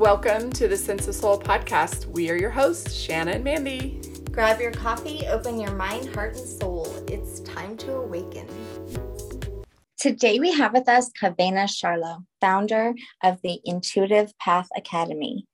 Welcome to the Sense of Soul podcast. We are your hosts, Shannon and Mandy. Grab your coffee, open your mind, heart, and soul. It's time to awaken. Today we have with us Kavena Charlot, founder of the Intuitive Path Academy.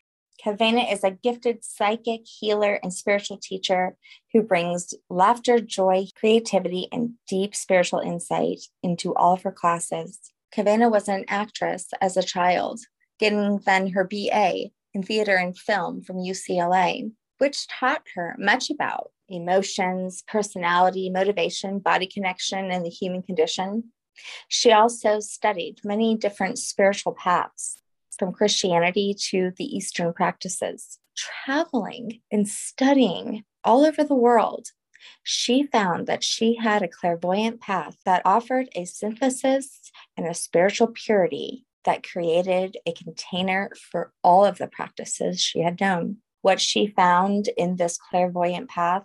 Kavena is a gifted psychic healer and spiritual teacher who brings laughter, joy, creativity, and deep spiritual insight into all of her classes. Kavena was an actress as a child, getting then her BA in theater and film from UCLA, which taught her much about emotions, personality, motivation, body connection, and the human condition. She also studied many different spiritual paths, from Christianity to the Eastern practices. Traveling and studying all over the world, she found that she had a clairvoyant path that offered a synthesis and a spiritual purity that created a container for all of the practices she had known. What she found in this clairvoyant path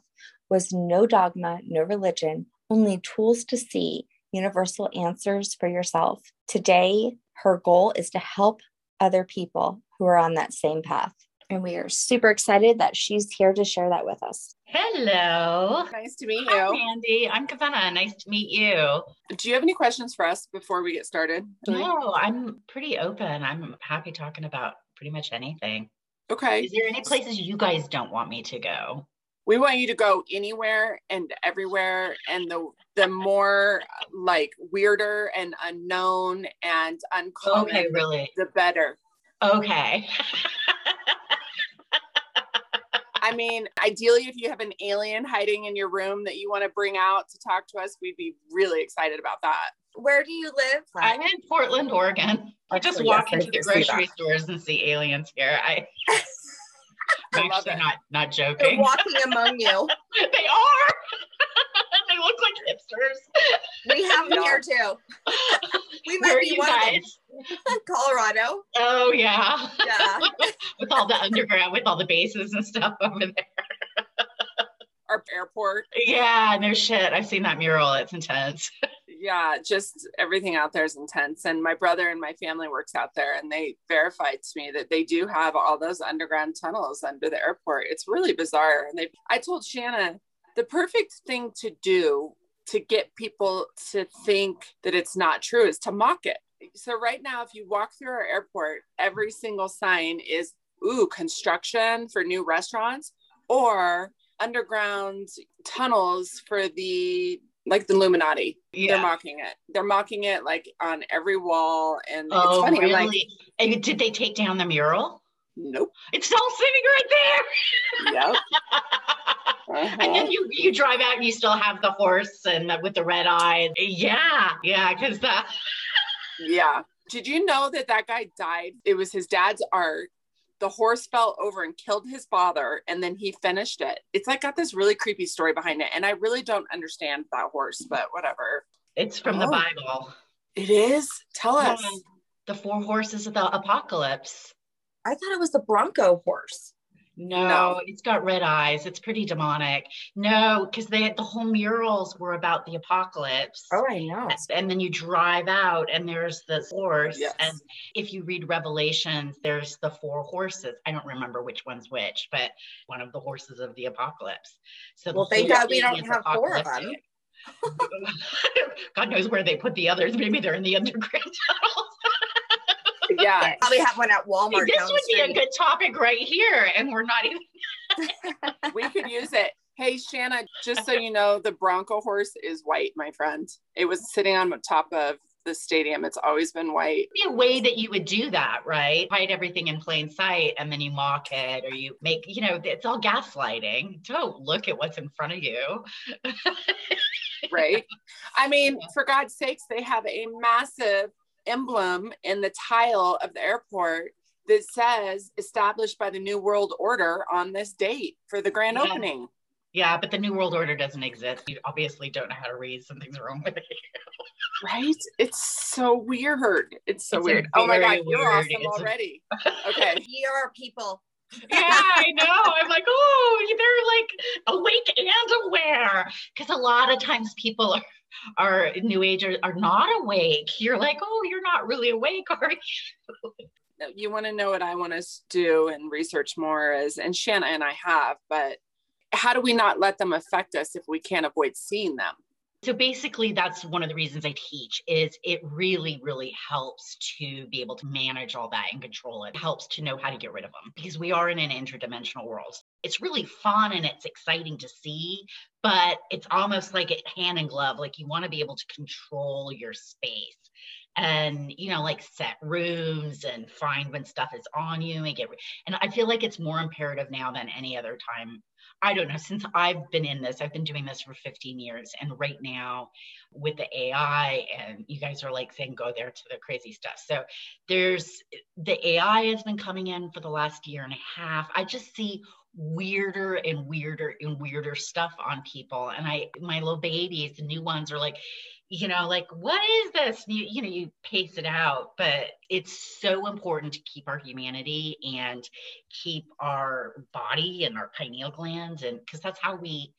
was no dogma, no religion, only tools to see universal answers for yourself. Today, her goal is to help other people who are on that same path. And we are super excited that she's here to share that with us. Hello. Nice to meet you. Hi, Mandy. I'm Kavena. Nice to meet you. Do you have any questions for us before we get started? No, I'm pretty open. I'm happy talking about pretty much anything. Okay. Is there any places you guys don't want me to go? We want you to go anywhere and everywhere and the the more like weirder and unknown and uncommon Okay, really? the better. Okay. I mean, ideally, if you have an alien hiding in your room that you want to bring out to talk to us, we'd be really excited about that. Where do you live? I'm in Portland, Oregon. I just walk yes, I into the grocery stores and see aliens here. I, I'm I love actually it. not not They're joking. walking among you. they are. they look like hipsters. We have them Yeah. here too. We might Where are be you one guys? Colorado. Oh yeah. Yeah. with all the underground, with all the bases and stuff over there. Our airport. Yeah, no shit. I've seen that mural. It's intense. Yeah, just everything out there is intense. And my brother and my family works out there, and they verified to me that they do have all those underground tunnels under the airport. It's really bizarre. And they, I told Shanna, the perfect thing to do to get people to think that it's not true is to mock it. So right now, if you walk through our airport, every single sign is ooh construction for new restaurants or underground tunnels for the like the Illuminati. They're mocking it. They're mocking it like on every wall, and it's Oh, funny. I'm really? like, and did they take down the mural? Nope. It's still sitting right Yep. there. Uh-huh. And then you you drive out and you still have the horse and the, with the red eye. Yeah, yeah, because the Yeah. Did you know that that guy died? It was his dad's art. The horse fell over and killed his father, and then he finished it. It's like got this really creepy story behind it, and I really don't understand that horse, but whatever. it's from the Oh. Bible. It is. Tell us. Yeah. The four horses of the apocalypse. I thought it was the Bronco horse. No, No. it's got red eyes. It's pretty demonic. No, because they the whole murals were about the apocalypse. Oh, I know. And then you drive out and there's the horse. Yes. And if you read Revelations, there's the four horses. I don't remember which one's which, but one of the horses of the apocalypse. So Well, thank God we don't have four of them. God knows where they put the others. Maybe they're in the underground tunnels. Yeah. Probably have one at Walmart. this down the would be a good topic right here, and we're not even. we could use it. Hey, Shanna, just so you know, the Bronco horse is white, my friend. It was sitting on top of the stadium. It's always been white. be a way that you would do that, right? Hide everything in plain sight and then you mock it or you make, you know, it's all gaslighting. Don't look at what's in front of you. right? I mean, for God's sakes, they have a massive emblem in the tile of the airport that says established by the New World Order on this date for the grand Yeah. opening. Yeah, but the New World Order doesn't exist. You obviously don't know how to read. Something's wrong with you. Right? It's so weird. It's so It's weird. Oh my God, you're weird. awesome It's a- already. Okay. You are people. yeah, I know. I'm like, oh, they're like awake and aware. Because a lot of times people are, are new agers are not awake. You're like, oh, you're not really awake, are you? You want to know what I want us to do and research more is, and Shanna and I have, but how do we not let them affect us if we can't avoid seeing them? So basically that's one of the reasons I teach is it really really helps to be able to manage all that and control it. it. helps to know how to get rid of them because we are in an interdimensional world. It's really fun and it's exciting to see, but it's almost like it hand in glove like you want to be able to control your space and you know like set rooms and find when stuff is on you and get and i feel like it's more imperative now than any other time I don't know, since I've been in this, I've been doing this for 15 years. And right now, with the AI, and you guys are like saying, go there to the crazy stuff. So there's the AI has been coming in for the last year and a half. I just see weirder and weirder and weirder stuff on people. And I, my little babies, the new ones are like, you know, like, what is this? You, you know, you pace it out, but it's so important to keep our humanity and keep our body and our pineal glands. And because that's how we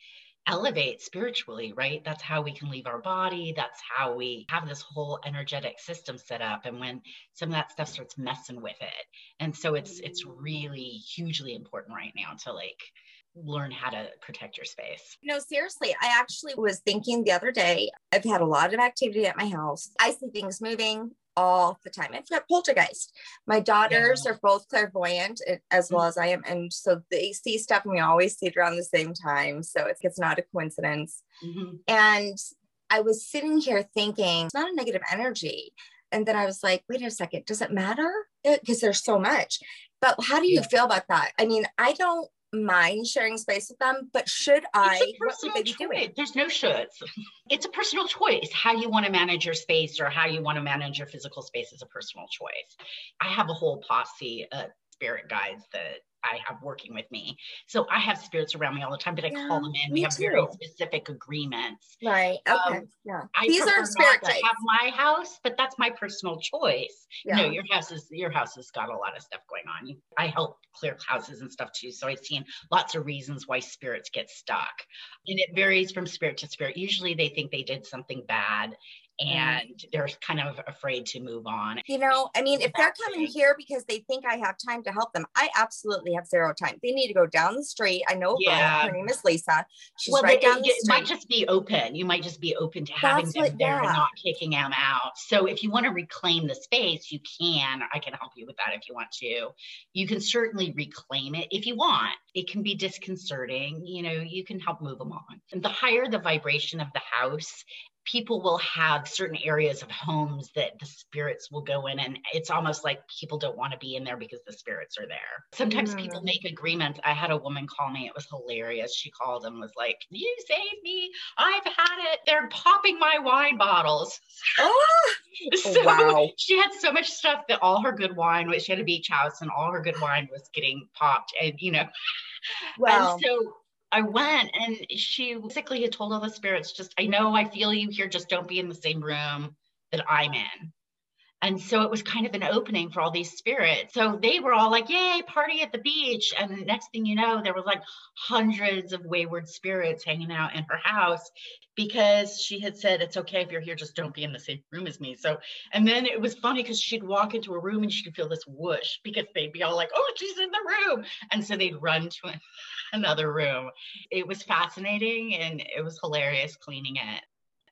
elevate spiritually, right? That's how we can leave our body. That's how we have this whole energetic system set up. And when some of that stuff starts messing with it. And so it's, it's really hugely important right now to like, learn how to protect your space. No, seriously, I actually was thinking the other day, I've had a lot of activity at my house. I see things moving all the time. I've got poltergeist. My daughters yeah. are both clairvoyant as well mm-hmm. as I am. And so they see stuff and we always see it around the same time. So it's, it's not a coincidence. Mm-hmm. And I was sitting here thinking, it's not a negative energy. And then I was like, wait a second, does it matter? Because there's so much. But how do you yeah. feel about that? I mean, I don't mind sharing space with them, but should I? What should they be doing? There's no shoulds. It's a personal choice. How you want to manage your space or how you want to manage your physical space is a personal choice. I have a whole posse of spirit guides that I have working with me. So I have spirits around me all the time, but I yeah, call them in. We have too. very specific agreements. Right. Okay. Um, yeah. I These are spirit guides. Have my house, but that's my personal choice. Yeah. No, your house is your house has got a lot of stuff going on. I help clear houses and stuff too. So I've seen lots of reasons why spirits get stuck. And it varies from spirit to spirit. Usually they think they did something bad Mm-hmm. and they're kind of afraid to move on. You know, I mean, if they're coming here because they think I have time to help them, I absolutely have zero time. They need to go down the street. I know yeah. her name is Lisa. She's well, right they, down the street. Might just be open. You might just be open to having That's them what, there yeah. and not kicking them out. So if you want to reclaim the space, you can. I can help you with that if you want to. You can certainly reclaim it if you want. It can be disconcerting. You know, you can help move them on. And the higher the vibration of the house people will have certain areas of homes that the spirits will go in and it's almost like people don't want to be in there because the spirits are there sometimes mm. people make agreements i had a woman call me it was hilarious she called and was like you saved me i've had it they're popping my wine bottles oh so wow. she had so much stuff that all her good wine was she had a beach house and all her good wine was getting popped and you know wow. and so I went and she basically had told all the spirits, just, I know I feel you here, just don't be in the same room that I'm in. And so it was kind of an opening for all these spirits. So they were all like, yay, party at the beach. And next thing you know, there was like hundreds of wayward spirits hanging out in her house because she had said, it's okay if you're here, just don't be in the same room as me. So, and then it was funny because she'd walk into a room and she'd feel this whoosh because they'd be all like, oh, she's in the room. And so they'd run to another room. It was fascinating and it was hilarious cleaning it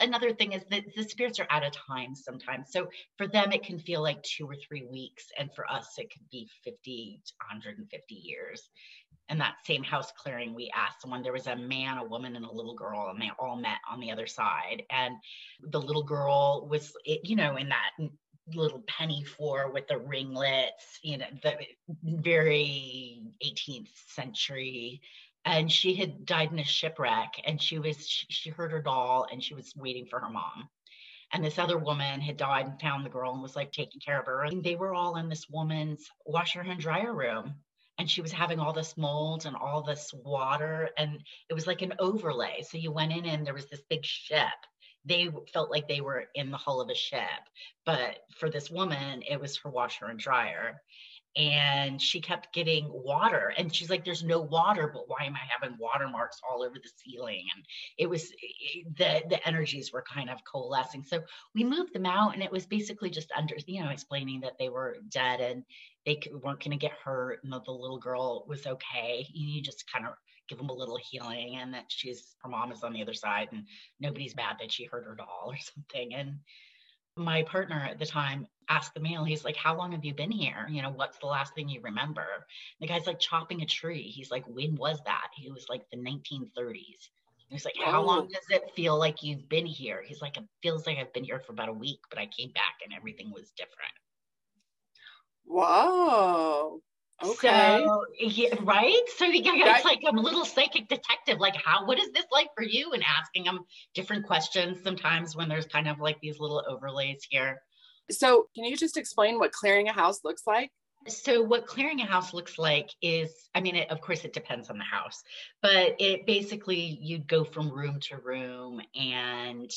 another thing is that the spirits are out of time sometimes. So for them, it can feel like two or three weeks. And for us, it could be 50 to 150 years. And that same house clearing, we asked someone, there was a man, a woman, and a little girl, and they all met on the other side. And the little girl was, eh, you know, in that little penny for with the ringlets, you know, the very 18th century and she had died in a shipwreck and she was she, she heard her doll and she was waiting for her mom. And this other woman had died and found the girl and was like taking care of her. And they were all in this woman's washer and dryer room and she was having all this mold and all this water and it was like an overlay. So you went in and there was this big ship. They felt like they were in the hull of a ship but for this woman it was her washer and dryer and she kept getting water and she's like there's no water but why am i having watermarks all over the ceiling? And it was the the energies were kind of coalescing. So we moved them out and it was basically just under you know explaining that they were dead and they weren't going to get hurt and the, the little girl was okay. You just kind of give them a little healing and that she's her mom is on the other side and nobody's mad that she hurt her doll or something. And my partner at the time asked the male, he's like, How long have you been here? You know, what's the last thing you remember? The guy's like chopping a tree. He's like, When was that? He was like the 1930s. He's like, How oh. long does it feel like you've been here? He's like, It feels like I've been here for about a week, but I came back and everything was different. Whoa. Okay. So, yeah, right. So yeah, it's like I'm a little psychic detective. Like, how? What is this like for you? And asking them different questions sometimes when there's kind of like these little overlays here. So, can you just explain what clearing a house looks like? So, what clearing a house looks like is, I mean, it, of course, it depends on the house, but it basically you'd go from room to room and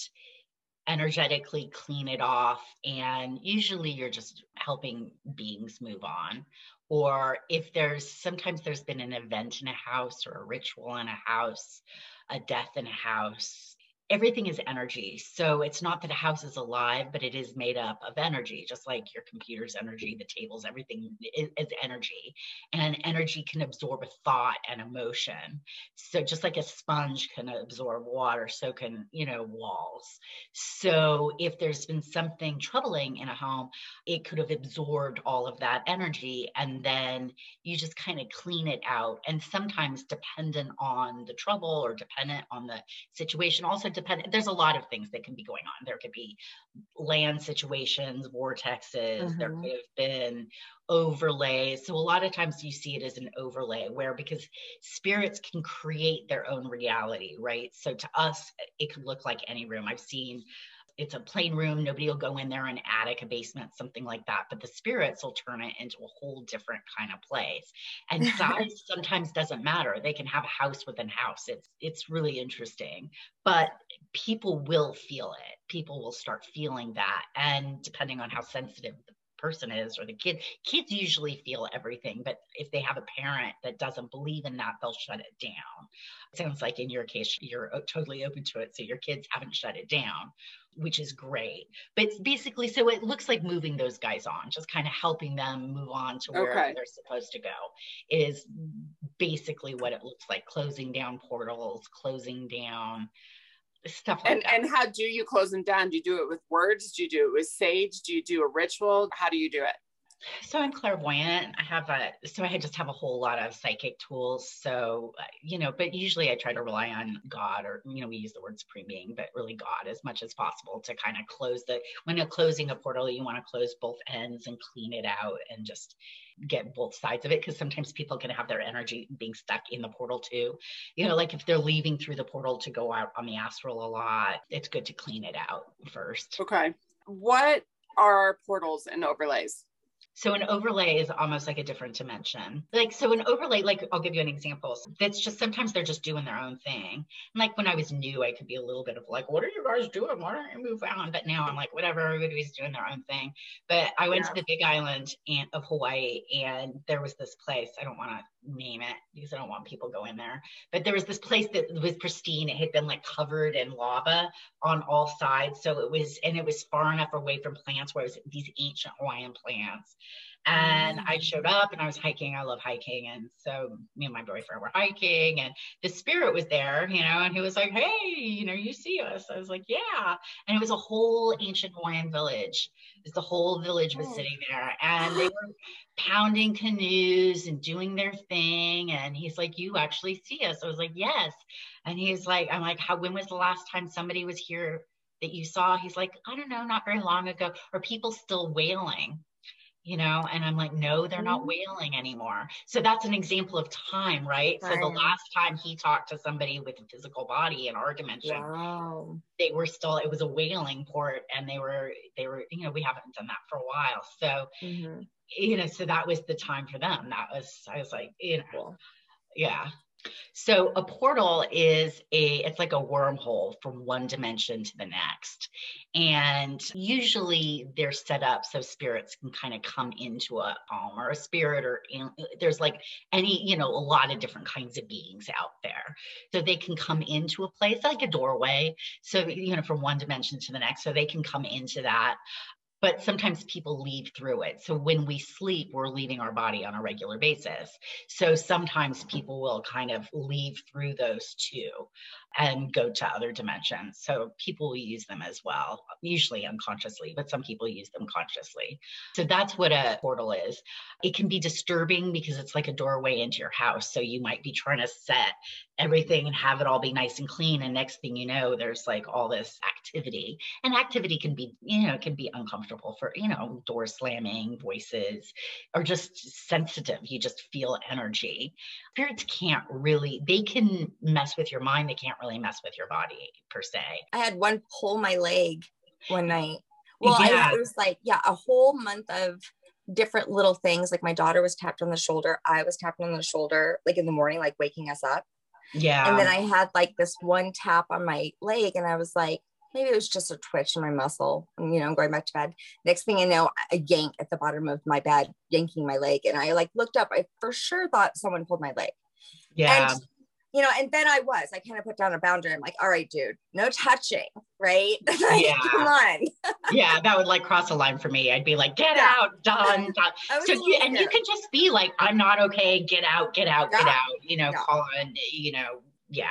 energetically clean it off. And usually you're just helping beings move on or if there's sometimes there's been an event in a house or a ritual in a house, a death in a house, everything is energy. So it's not that a house is alive, but it is made up of energy, just like your computer's energy, the tables, everything is, is, energy. And energy can absorb a thought and emotion. So just like a sponge can absorb water, so can, you know, walls. So if there's been something troubling in a home, it could have absorbed all of that energy. And then you just kind of clean it out. And sometimes dependent on the trouble or dependent on the situation, also there's a lot of things that can be going on. There could be land situations vortexes mm-hmm. there could have been overlays. So a lot of times you see it as an overlay where because spirits can create their own reality right? So to us it could look like any room. I've seen it's a plain room. Nobody will go in there, an attic, a basement, something like that. But the spirits will turn it into a whole different kind of place. And size sometimes doesn't matter. They can have a house within house. It's it's really interesting. But people will feel it. People will start feeling that. And depending on how sensitive the person is or the kid kids usually feel everything but if they have a parent that doesn't believe in that they'll shut it down it sounds like in your case you're uh, totally open to it so your kids haven't shut it down which is great. But basically, so it looks like moving those guys on, just kind of helping them move on to where okay. they're supposed to go, is basically what it looks like closing down portals, closing down stuff like and, that. And how do you close them down? Do you do it with words? Do you do it with sage? Do you do a ritual? How do you do it? So I'm clairvoyant. I have a so I just have a whole lot of psychic tools. So uh, you know, but usually I try to rely on God, or you know, we use the word supreme being, but really God as much as possible to kind of close the. When you're closing a portal, you want to close both ends and clean it out and just get both sides of it because sometimes people can have their energy being stuck in the portal too. You know, like if they're leaving through the portal to go out on the astral a lot, it's good to clean it out first. Okay. What are portals and overlays? So an overlay is almost like a different dimension. Like so an overlay, like I'll give you an example. That's just sometimes they're just doing their own thing. And like when I was new, I could be a little bit of like, what are you guys doing? Why don't you move on? But now I'm like, whatever, everybody's doing their own thing. But I went yeah. to the big island of Hawaii and there was this place. I don't want to name it because I don't want people going there. But there was this place that was pristine. It had been like covered in lava on all sides. So it was, and it was far enough away from plants where it was these ancient Hawaiian plants. And I showed up and I was hiking. I love hiking. And so me and my boyfriend were hiking and the spirit was there, you know, and he was like, Hey, you know, you see us. I was like, Yeah. And it was a whole ancient Hawaiian village. The whole village was oh. sitting there and they were pounding canoes and doing their thing. And he's like, You actually see us. I was like, Yes. And he's like, I'm like, How when was the last time somebody was here that you saw? He's like, I don't know, not very long ago. Are people still whaling? You know and i'm like no they're not mm-hmm. whaling anymore so that's an example of time right, right. so the last time he talked to somebody with a physical body in our dimension wow. they were still it was a whaling port and they were they were you know we haven't done that for a while so mm-hmm. you know so that was the time for them that was i was like you know cool. yeah So a portal is a it's like a wormhole from one dimension to the next. And usually they're set up so spirits can kind of come into a home or a spirit or there's like any, you know, a lot of different kinds of beings out there. So they can come into a place like a doorway. So, you know, from one dimension to the next. So they can come into that but sometimes people leave through it. So when we sleep, we're leaving our body on a regular basis. So sometimes people will kind of leave through those two and go to other dimensions. So people will use them as well, usually unconsciously, but some people use them consciously. So that's what a portal is. It can be disturbing because it's like a doorway into your house. So you might be trying to set everything and have it all be nice and clean. And next thing you know, there's like all this activity. And activity can be, you know, it can be uncomfortable for, you know, door slamming, voices, or just sensitive. You just feel energy. Spirits can't really, they can mess with your mind. They can't really mess with your body per se. I had one pull my leg one night. Well, yeah. I, it was like, yeah, a whole month of different little things. Like my daughter was tapped on the shoulder. I was tapped on the shoulder, like in the morning, like waking us up. Yeah. And then I had like this one tap on my leg, and I was like, maybe it was just a twitch in my muscle. And, you know, I'm going back to bed. Next thing I know, a yank at the bottom of my bed, yanking my leg. And I like looked up. I for sure thought someone pulled my leg. Yeah. And you know, and then I was, I kind of put down a boundary. I'm like, all right, dude, no touching, right? like, yeah. Come on. yeah, that would like cross a line for me. I'd be like, get yeah. out, done, done. So you, and you can just be like, I'm not okay, get out, get out, yeah. get out, you know, call on, you know, yeah,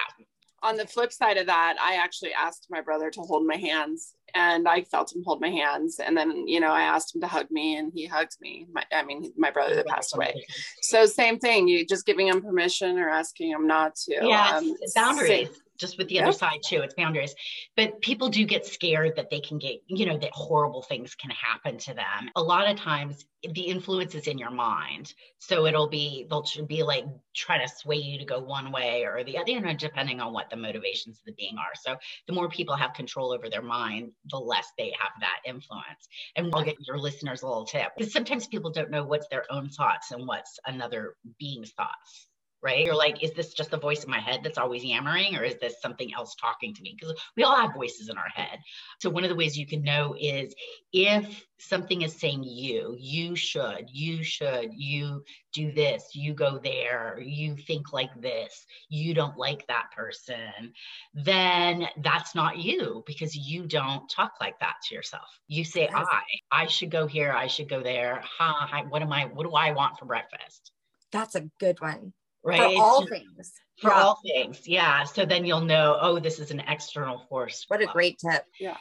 on the flip side of that, I actually asked my brother to hold my hands and I felt him hold my hands. And then, you know, I asked him to hug me and he hugged me. My, I mean, my brother that passed away. So same thing, you just giving him permission or asking him not to. Yeah, um, boundaries. Same just with the other side too it's boundaries. But people do get scared that they can get you know that horrible things can happen to them. A lot of times the influence is in your mind. So it'll be they'll be like trying to sway you to go one way or the other you know depending on what the motivations of the being are. So the more people have control over their mind the less they have that influence. And we'll get your listeners a little tip. Because sometimes people don't know what's their own thoughts and what's another being's thoughts right? You're like, is this just the voice in my head that's always yammering, or is this something else talking to me? Because we all have voices in our head. So, one of the ways you can know is if something is saying you, you should, you should, you do this, you go there, you think like this, you don't like that person, then that's not you because you don't talk like that to yourself. You say, I, I should go here, I should go there. Hi, what am I, what do I want for breakfast? That's a good one right? For all things. For yeah. all things, yeah. So then you'll know, oh, this is an external force. What a great tip. Yeah.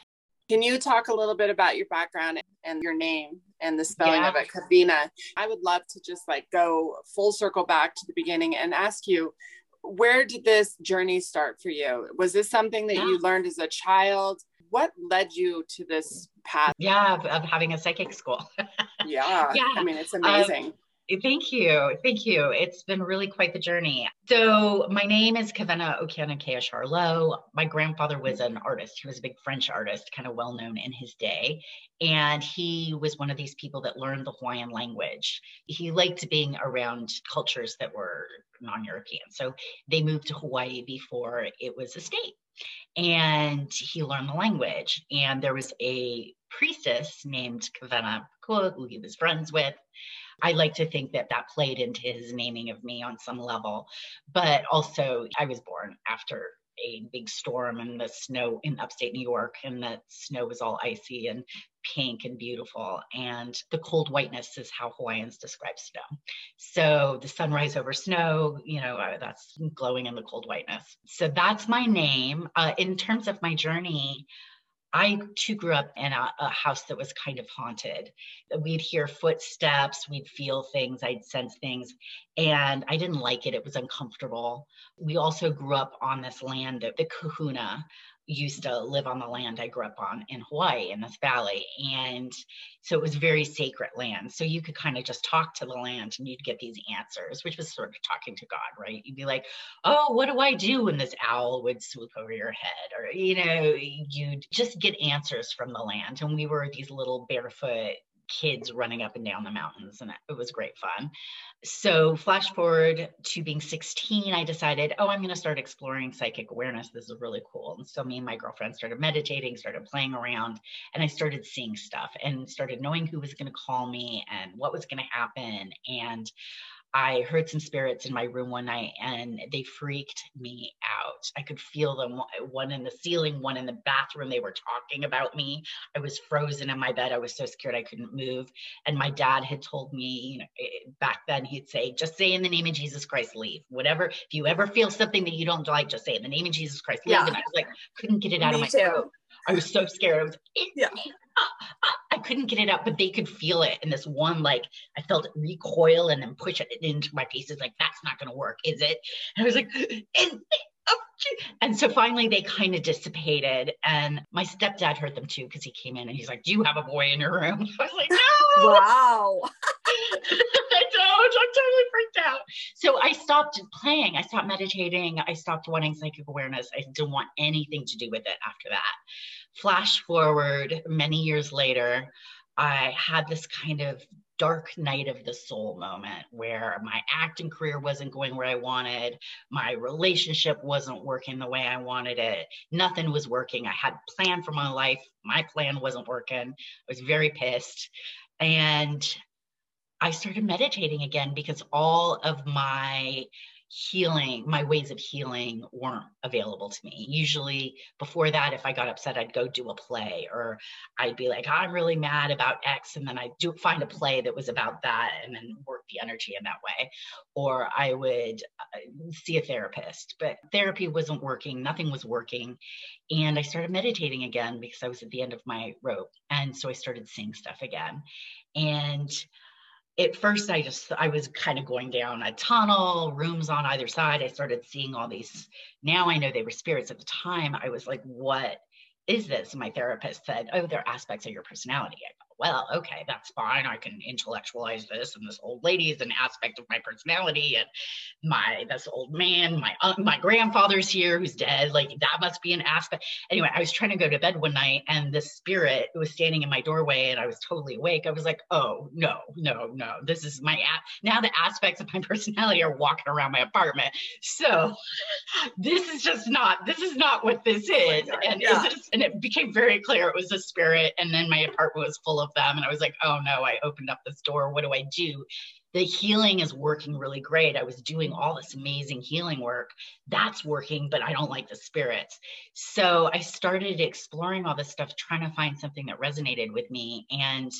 Can you talk a little bit about your background and your name and the spelling yeah. of it, Kavena? I would love to just like go full circle back to the beginning and ask you, where did this journey start for you? Was this something that yeah. you learned as a child? What led you to this path? Yeah, of, of having a psychic school. yeah. yeah. I mean, it's um, amazing. Um, Thank you. Thank you. It's been really quite the journey. So, my name is Kavena Okianakea Charlot. My grandfather was an artist. He was a big French artist, kind of well known in his day. And he was one of these people that learned the Hawaiian language. He liked being around cultures that were non European. So, they moved to Hawaii before it was a state. And he learned the language. And there was a priestess named Kavena Kua, who he was friends with I like to think that that played into his naming of me on some level. But also, I was born after a big storm and the snow in upstate New York, and the snow was all icy and pink and beautiful. And the cold whiteness is how Hawaiians describe snow. So the sunrise over snow, you know, uh, that's glowing in the cold whiteness. So that's my name. Uh, in terms of my journey, I too grew up in a, a, house that was kind of haunted. We'd hear footsteps, we'd feel things, I'd sense things, and I didn't like it. It was uncomfortable. We also grew up on this land, the kahuna, used to live on the land I grew up on in Hawaii in this valley. And so it was very sacred land. So you could kind of just talk to the land and you'd get these answers, which was sort of talking to God, right? You'd be like, oh, what do I do? when this owl would swoop over your head. Or, you know, you'd just get answers from the land. And we were these little barefoot kids running up and down the mountains, and it was great fun. So, flash forward to being 16, I decided, oh, I'm going to start exploring psychic awareness. This is really cool. And so, me and my girlfriend started meditating, started playing around, and I started seeing stuff and started knowing who was going to call me and what was going to happen. And I heard some spirits in my room one night and they freaked me out. I could feel them, one in the ceiling, one in the bathroom. They were talking about me. I was frozen in my bed. I was so scared I couldn't move. And my dad had told me, you know, eh, back then he'd say, just say in the name of Jesus Christ, leave. Whatever, if you ever feel something that you don't like, just say in the name of Jesus Christ, leave. Yeah. And I was like, couldn't get it out me of my too. I was so scared. I was, yeah. Couldn't get it up, but they could feel it. And this one, like, I felt it recoil and then push it into my face. It's like, that's not going to work, is it? And I was like, and, and so finally they kind of dissipated. And my stepdad heard them too because he came in and he's like, Do you have a boy in your room? I was like, No. Wow. I don't. I'm totally freaked out. So I stopped playing. I stopped meditating. I stopped wanting psychic awareness. I didn't want anything to do with it after that. Flash forward many years later, I had this kind of dark night of the soul moment where my acting career wasn't going where I wanted, my relationship wasn't working the way I wanted it, nothing was working. I had a plan for my life, my plan wasn't working. I was very pissed. And I started meditating again because all of my healing, my ways of healing weren't available to me. Usually, before that, if I got upset, I'd go do a play, or I'd be like, I'm really mad about X, and then I'd do find a play that was about that, and then work the energy in that way. Or I would uh, see a therapist, but therapy wasn't working, nothing was working, and I started meditating again because I was at the end of my rope, and so I started seeing stuff again, and at first i just i was kind of going down a tunnel rooms on either side. I started seeing all these now i know they were spirits. At the time i was like what is this? My therapist said oh they're aspects of your personality. i well, okay, that's fine. I can intellectualize this. And this old lady is an aspect of my personality. And my, this old man, my, uh, my grandfather's here who's dead. Like that must be an aspect. Anyway, I was trying to go to bed one night and this spirit was standing in my doorway and I was totally awake. I was like, oh, no, no, no. This is my, now the aspects of my personality are walking around my apartment. So this is just not, this is not what this oh is. And, yeah. and it became very clear it was a spirit. And then my apartment was full of them. And I was like, oh no, I opened up this door. What do I do? The healing is working really great. I was doing all this amazing healing work. That's working, but I don't like the spirits. So I started exploring all this stuff, trying to find something that resonated with me. And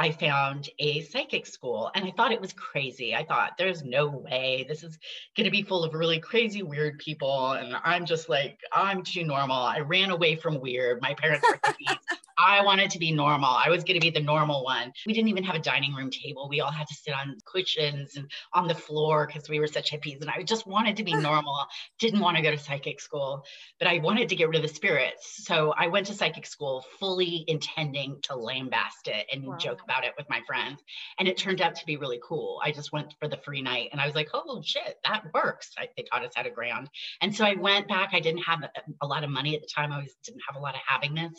I found a psychic school and I thought it was crazy. I thought there's no way this is going to be full of really crazy, weird people. And I'm just like, I'm too normal. I ran away from weird. My parents were. I wanted to be normal. I was going to be the normal one. We didn't even have a dining room table. We all had to sit on cushions and on the floor because we were such hippies. And I just wanted to be normal. Didn't want to go to psychic school, but I wanted to get rid of the spirits. So I went to psychic school fully intending to lambast it and wow. joke about it with my friends. And it turned out to be really cool. I just went for the free night and I was like, oh shit, that works. I, they taught us how to ground. And so I went back. I didn't have a, a lot of money at the time. I was, didn't have a lot of havingness.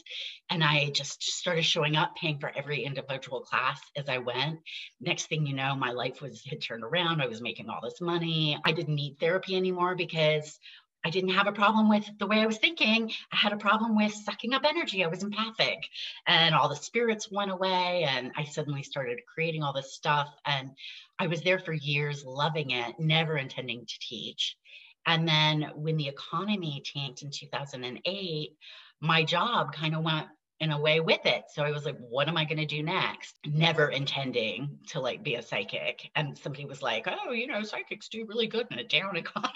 And I just started showing up, paying for every individual class as I went. Next thing you know, my life was had turned around. I was making all this money. I didn't need therapy anymore because I didn't have a problem with the way I was thinking. I had a problem with sucking up energy. I was empathic and all the spirits went away. And I suddenly started creating all this stuff. And I was there for years, loving it, never intending to teach. And then when the economy tanked in 2008, my job kind of went in a way with it. So I was like, what am I going to do next? Never intending to like be a psychic. And somebody was like, oh, you know, psychics do really good in a down economy.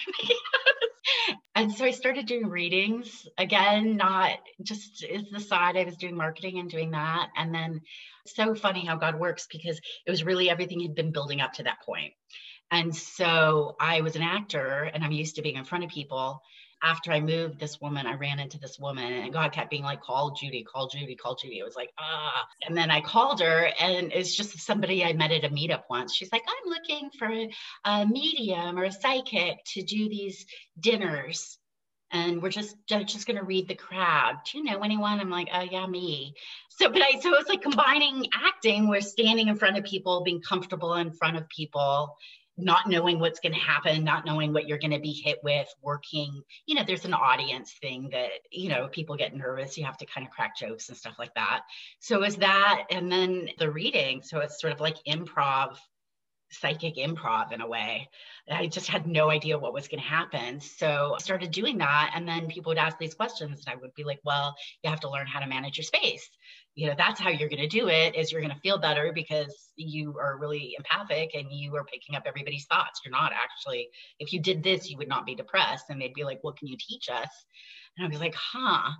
and so I started doing readings again, not just as the side. I was doing marketing and doing that. And then so funny how God works because it was really everything had been building up to that point. And so I was an actor and I'm used to being in front of people after I moved, this woman, I ran into this woman, and God kept being like, call Judy, call Judy, call Judy. It was like, ah. And then I called her, and it's just somebody I met at a meetup once. She's like, I'm looking for a medium or a psychic to do these dinners and we're just just going to read the crowd. Do you know anyone? I'm like, oh yeah, me. So, but I so it's like combining acting with standing in front of people, being comfortable in front of people, not knowing what's going to happen, not knowing what you're going to be hit with, working. You know, there's an audience thing that you know people get nervous. You have to kind of crack jokes and stuff like that. So is that, and then the reading. So it's sort of like improv psychic improv in a way. I just had no idea what was going to happen. So I started doing that. And then people would ask these questions, and I would be like, well, you have to learn how to manage your space. You know, that's how you're going to do it is you're going to feel better because you are really empathic and you are picking up everybody's thoughts. You're not actually, if you did this, you would not be depressed. And they'd be like, what can you teach us? And I'd be like, huh.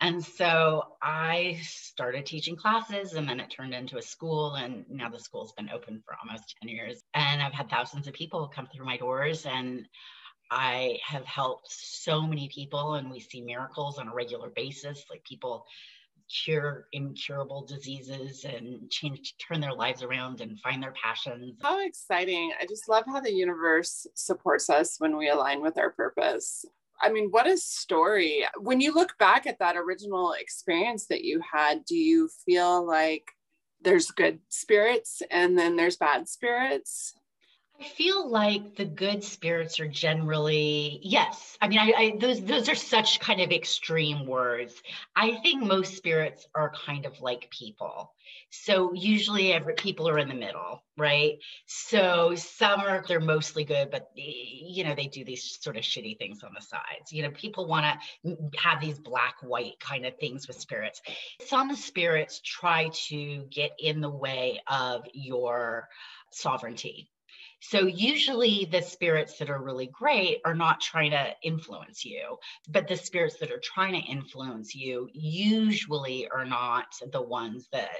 And so I started teaching classes and then it turned into a school. And now the school's been open for almost 10 years. And I've had thousands of people come through my doors and I have helped so many people and we see miracles on a regular basis. Like people cure incurable diseases and change turn their lives around and find their passions. How exciting. I just love how the universe supports us when we align with our purpose. I mean, what a story. When you look back at that original experience that you had, do you feel like there's good spirits and then there's bad spirits? I feel like the good spirits are generally yes. I mean, I, I, those those are such kind of extreme words. I think most spirits are kind of like people. So usually, every people are in the middle, right? So some are they're mostly good, but you know they do these sort of shitty things on the sides. You know, people want to have these black white kind of things with spirits. Some spirits try to get in the way of your sovereignty so usually the spirits that are really great are not trying to influence you, but the spirits that are trying to influence you usually are not the ones that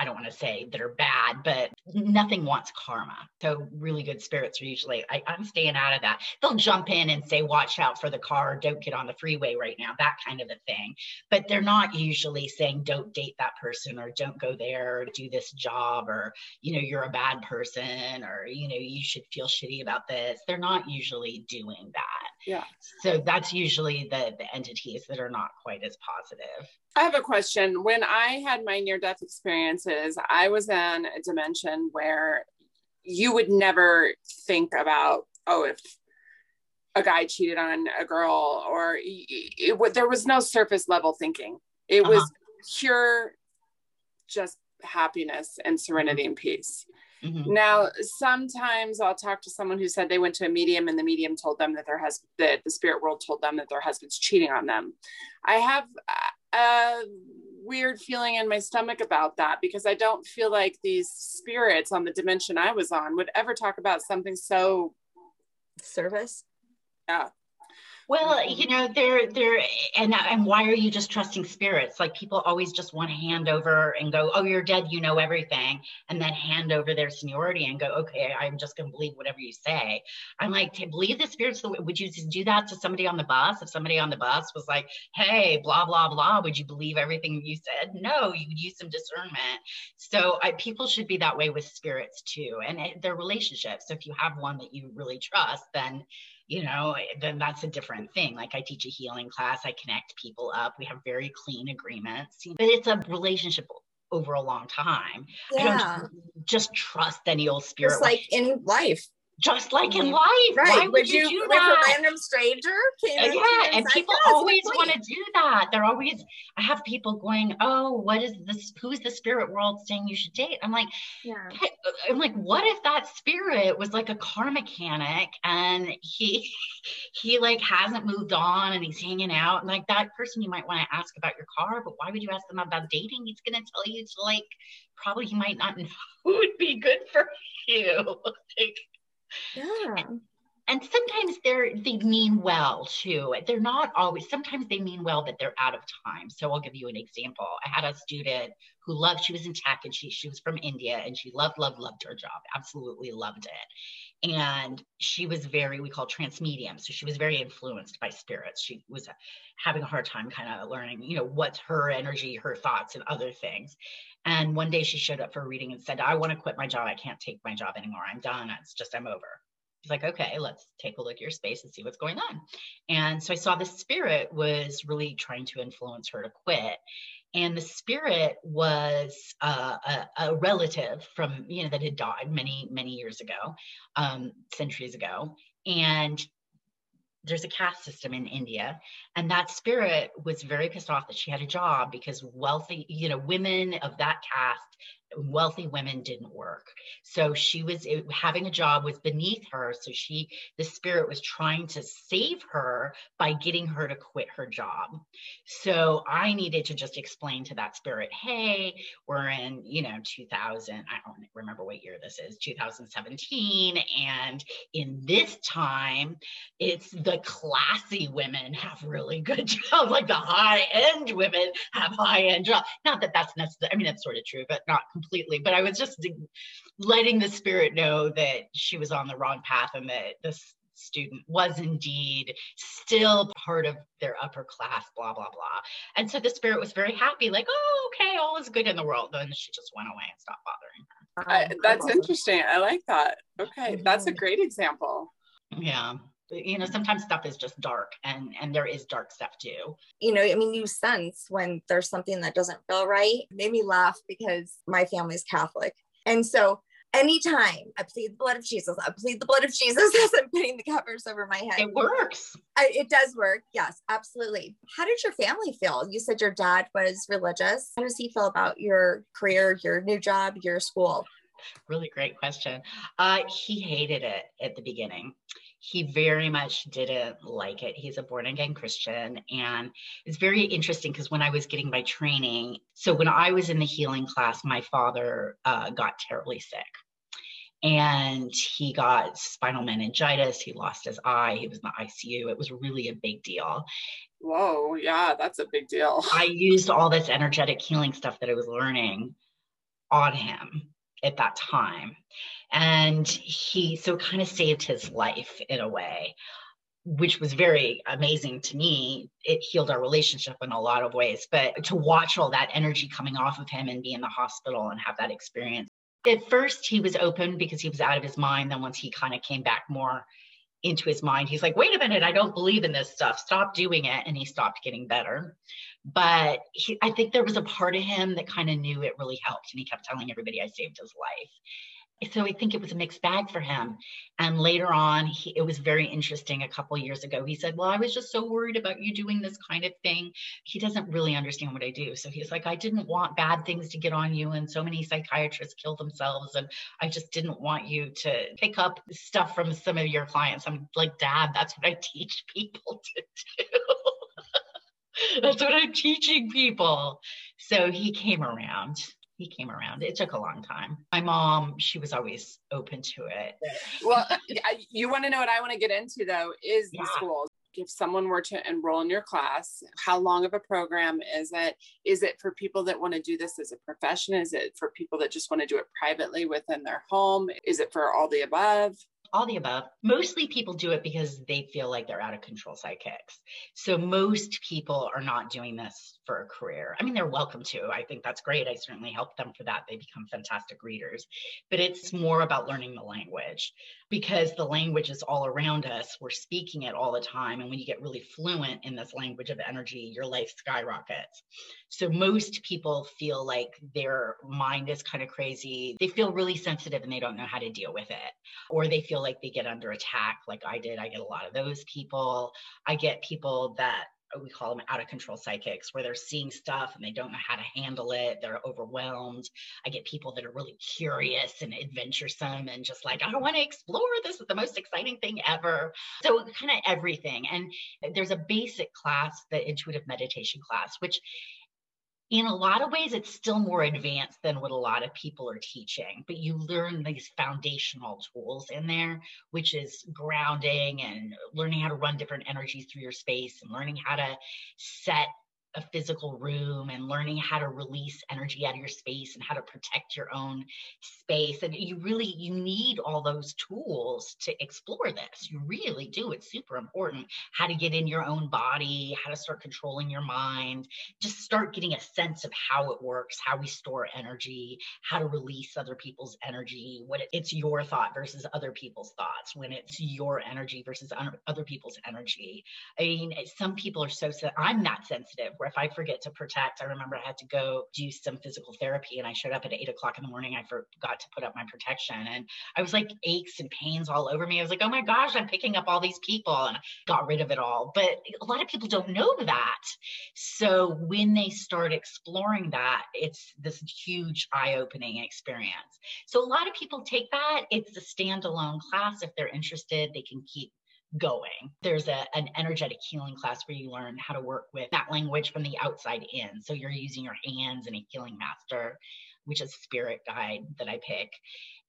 I don't want to say that are bad, but nothing wants karma. So really good spirits are usually, I, am staying out of that. They'll jump in and say, watch out for the car, don't get on the freeway right now, that kind of a thing. But they're not usually saying, don't date that person or don't go there or do this job or, you know, you're a bad person or, you know, you should feel shitty about this. They're not usually doing that. Yeah. So that's usually the, the entities that are not quite as positive. I have a question. When I had my near death experiences, I was in a dimension where you would never think about, oh, if a guy cheated on a girl or it, it, there was no surface level thinking. It uh-huh. was pure just happiness and serenity and peace. Mm-hmm. Now, sometimes I'll talk to someone who said they went to a medium and the medium told them that their husband, that the spirit world told them that their husband's cheating on them. I have a weird feeling in my stomach about that because I don't feel like these spirits on the dimension I was on would ever talk about something so service. Yeah. Well, you know, they're they're and and why are you just trusting spirits? Like people always just want to hand over and go, "Oh, you're dead, you know everything," and then hand over their seniority and go, "Okay, I'm just going to believe whatever you say." I'm like, to believe the spirits. Would you just do that to somebody on the bus? If somebody on the bus was like, "Hey, blah blah blah," would you believe everything you said? No, you would use some discernment. So I, people should be that way with spirits too, and it, their relationships. So if you have one that you really trust, then you know, eh, then that's a different thing. Like I teach a healing class, I connect people up. We have very clean agreements, but it's a relationship over a long time. Yeah. I don't just trust any old spirit. Just like in life just like in life. Right. Why would, would you, you, do that? a random stranger came uh, Yeah, and people always want to do that. They're always, I have people going, oh, what is this? Who's the spirit world saying you should date? I'm like, yeah. I'm like, what if that spirit was like a car mechanic and he, he like hasn't moved on and he's hanging out and like that person you might want to ask about your car, but why would you ask them about dating? He's going to tell you to like, probably he might not know who would be good for you. like, yeah. And, sometimes they're they mean well too. They're not always. Sometimes they mean well, but they're out of time. So I'll give you an example. I had a student who loved. She was in tech, and she she was from India, and she loved loved loved her job. Absolutely loved it. And she was very we call trance medium. So she was very influenced by spirits. She was having a hard time kind of learning, you know, what's her energy, her thoughts, and other things. And one day she showed up for a reading and said, I want to quit my job. I can't take my job anymore. I'm done. It's just, I'm over. He's like, okay, let's take a look at your space and see what's going on. And so I saw the spirit was really trying to influence her to quit. And the spirit was uh, a, a, relative from, you know, that had died many, many years ago, um, centuries ago. And there's a caste system in India, and that spirit was very pissed off that she had a job because wealthy, you know, women of that caste wealthy women didn't work. So she was it, having a job was beneath her. So she the spirit was trying to save her by getting her to quit her job. So i needed to just explain to that spirit hey we're in you know 2000 i don't remember what year this is 2017 and in this time it's the classy women have really good jobs like the high end women have high end jobs not that that's necessary i mean that's sort of true but not completely, but I was just letting the spirit know that she was on the wrong path and that this student was indeed still part of their upper class, blah, blah, blah. And so the spirit was very happy, like, oh, okay, all is good in the world. Then she just went away and stopped bothering her. I, that's interesting. I like that. Okay, that's a mm-hmm. great example. Yeah you know sometimes stuff is just dark and and there is dark stuff too. You know i mean you sense when there's something that doesn't feel right. It made me laugh because my family's catholic. And so anytime i plead the blood of jesus i plead the blood of jesus as i'm putting the covers over my head. It works. I, it does work. Yes absolutely. How did your family feel? You said your dad was religious. How does he feel about your career your new job your school? Really great question. Uh, he hated it at the beginning he very much didn't like it. He's a born again Christian. And it's very interesting because when I was getting my training, so when I was in the healing class, my father uh, got terribly sick and he got spinal meningitis. He lost his eye. He was in the ICU. It was really a big deal. Whoa, yeah, that's a big deal. I used all this energetic healing stuff that I was learning on him at that time. And he so kind of saved his life in a way, which was very amazing to me. It healed our relationship in a lot of ways. But to watch all that energy coming off of him and be in the hospital and have that experience. At first, he was open because he was out of his mind. Then, once he kind of came back more into his mind, he's like, wait a minute, I don't believe in this stuff. Stop doing it. And he stopped getting better but he, I think there was a part of him that kind of knew it really helped, and he kept telling everybody I saved his life so I think it was a mixed bag for him. And later on, he, it was very interesting. A couple years ago, he said, "Well, I was just so worried about you doing this kind of thing." He doesn't really understand what I do, so he's like, "I didn't want bad things to get on you." And so many psychiatrists kill themselves, and I just didn't want you to pick up stuff from some of your clients. I'm like, "Dad, that's what I teach people to do." that's what I'm teaching people. So he came around he came around. It took a long time. My mom, she was always open to it. Well, you want to know what I want to get into though is yeah. the schools. If someone were to enroll in your class, how long of a program is it? Is it for people that want to do this as a profession? Is it for people that just want to do it privately within their home? Is it for all the above? All the above. Mostly people do it because they feel like they're out of control psychics. So most people are not doing this for a career. I mean, they're welcome to. I think that's great. I certainly help them for that. They become fantastic readers. But it's more about learning the language because the language is all around us. We're speaking it all the time. And when you get really fluent in this language of energy, your life skyrockets. So most people feel like their mind is kind of crazy. They feel really sensitive and they don't know how to deal with it. Or they feel like they get under attack, like I did. I get a lot of those people. I get people that we call them out of control psychics where they're seeing stuff and they don't know how to handle it. They're overwhelmed. I get people that are really curious and adventuresome and just like i want to explore. This is the most exciting thing ever. So kind of everything. And there's a basic class the intuitive meditation class which in a lot of ways, it's still more advanced than what a lot of people are teaching, but you learn these foundational tools in there, which is grounding and learning how to run different energies through your space and learning how to set a physical room and learning how to release energy out of your space and how to protect your own space. And you really you need all those tools to explore this. You really do. It's super important. How to get in your own body how to start controlling your mind. Just start getting a sense of how it works how we store energy how to release other people's energy what it, it's your thought versus other people's thoughts when it's your energy versus other people's energy. I mean some people are so i'm not sensitive where if I forget to protect, I remember I had to go do some physical therapy and I showed up at eight o'clock in the morning. I forgot to put up my protection and I was like aches and pains all over me. I was like, oh my gosh, I'm picking up all these people and got rid of it all. But a lot of people don't know that. So when they start exploring that, it's this huge eye opening experience. So a lot of people take that. It's a standalone class. If they're interested, they can keep going. There's a, an energetic healing class where you learn how to work with that language from the outside in. So you're using your hands and a healing master, which is spirit guide that I pick.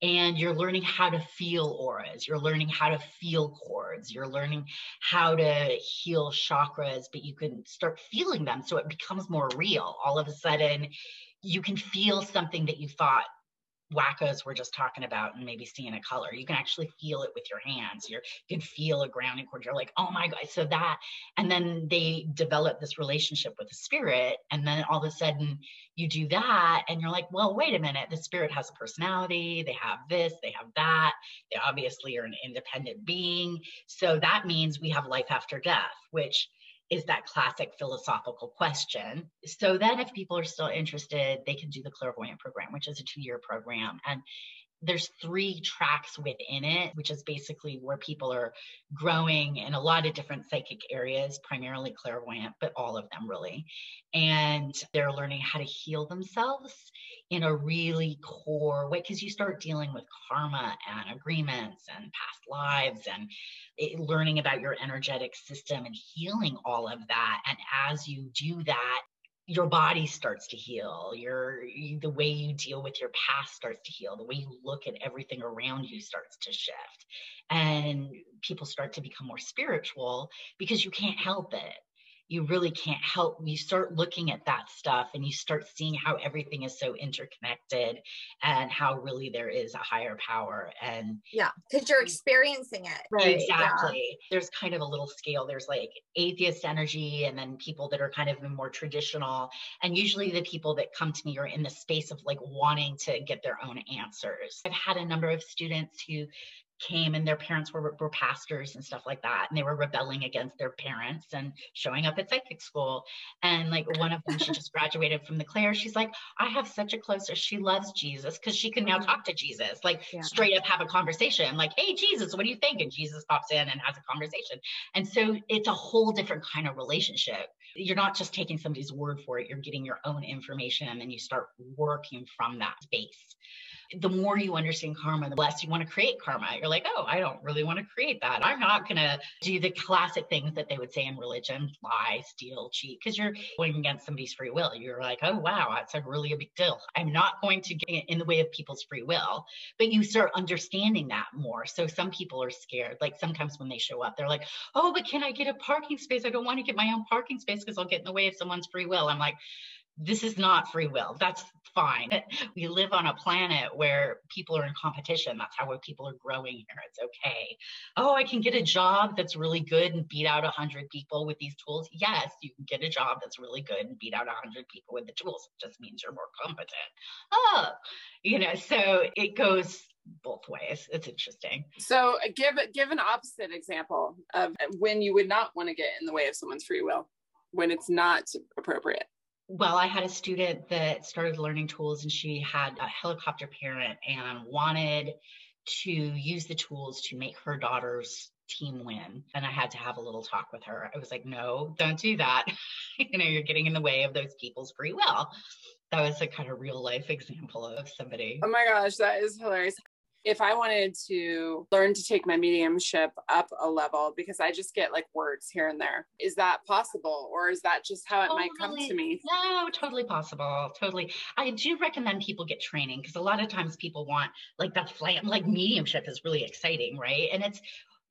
And you're learning how to feel auras. You're learning how to feel cords. You're learning how to heal chakras, but you can start feeling them so it becomes more real. All of a sudden, you can feel something that you thought wackos we're just talking about and maybe seeing a color. You can actually feel it with your hands. You're, you can feel a grounding cord. You're like, oh my God. So that, and then they develop this relationship with the spirit. And then all of a sudden you do that and you're like, well, wait a minute. The spirit has a personality. They have this, they have that. They obviously are an independent being. So that means we have life after death, which is that classic philosophical question. So then if people are still interested, they can do the clairvoyant program, which is a two-year program. And there's three tracks within it, which is basically where people are growing in a lot of different psychic areas, primarily clairvoyant, but all of them really. And they're learning how to heal themselves in a really core way because you start dealing with karma and agreements and past lives and it, learning about your energetic system and healing all of that. And as you do that, your body starts to heal your the way you deal with your past starts to heal the way you look at everything around you starts to shift and people start to become more spiritual because you can't help it you really can't help you start looking at that stuff and you start seeing how everything is so interconnected and how really there is a higher power and yeah because you're mm. experiencing it. Right exactly. Yeah. there's kind of a little scale there's like atheist energy and then people that are kind of more traditional and usually the people that come to me are in the space of like wanting to get their own answers. I've had a number of students who came and their parents were, were pastors and stuff like that and they were rebelling against their parents and showing up at psychic school. And like one of them she just graduated from the claire she's like i have such a close she loves jesus because she can now mm-hmm. talk to jesus like yeah. straight up have a conversation like hey jesus what do you think? And jesus pops in and has a conversation. And so it's a whole different kind of relationship. You're not just taking somebody's word for it you're getting your own information and you start working from that space the more you understand karma, the less you want to create karma. You're like, oh, I don't really want to create that. I'm not going to do the classic things that they would say in religion lie, steal, cheat, because you're going against somebody's free will. You're like, oh, wow, that's a really a big deal. I'm not going to get in the way of people's free will. But you start understanding that more. So some people are scared. Like sometimes when they show up, they're like, oh, but can I get a parking space? I don't want to get my own parking space because I'll get in the way of someone's free will. I'm like, this is not free will. That's fine. We live on a planet where people are in competition. That's how people are growing here. It's okay. Oh, I can get a job that's really good and beat out 100 people with these tools. Yes, you can get a job that's really good and beat out 100 people with the tools. It just means you're more competent. Oh, you know, so it goes both ways. It's interesting. So uh, give give an opposite example of when you would not want to get in the way of someone's free will when it's not appropriate well, I had a student that started learning tools and she had a helicopter parent and wanted to use the tools to make her daughter's team win. And I had to have a little talk with her. I was like, no, don't do that. you know, you're getting in the way of those people's free will. That was a kind of real life example of somebody. Oh my gosh, that is hilarious if I wanted to learn to take my mediumship up a level because I just get like words here and there, is that possible or is that just how it totally, might come to me? No, totally possible. Totally. I do recommend people get training because a lot of times people want like that flam like mediumship is really exciting, right? And it's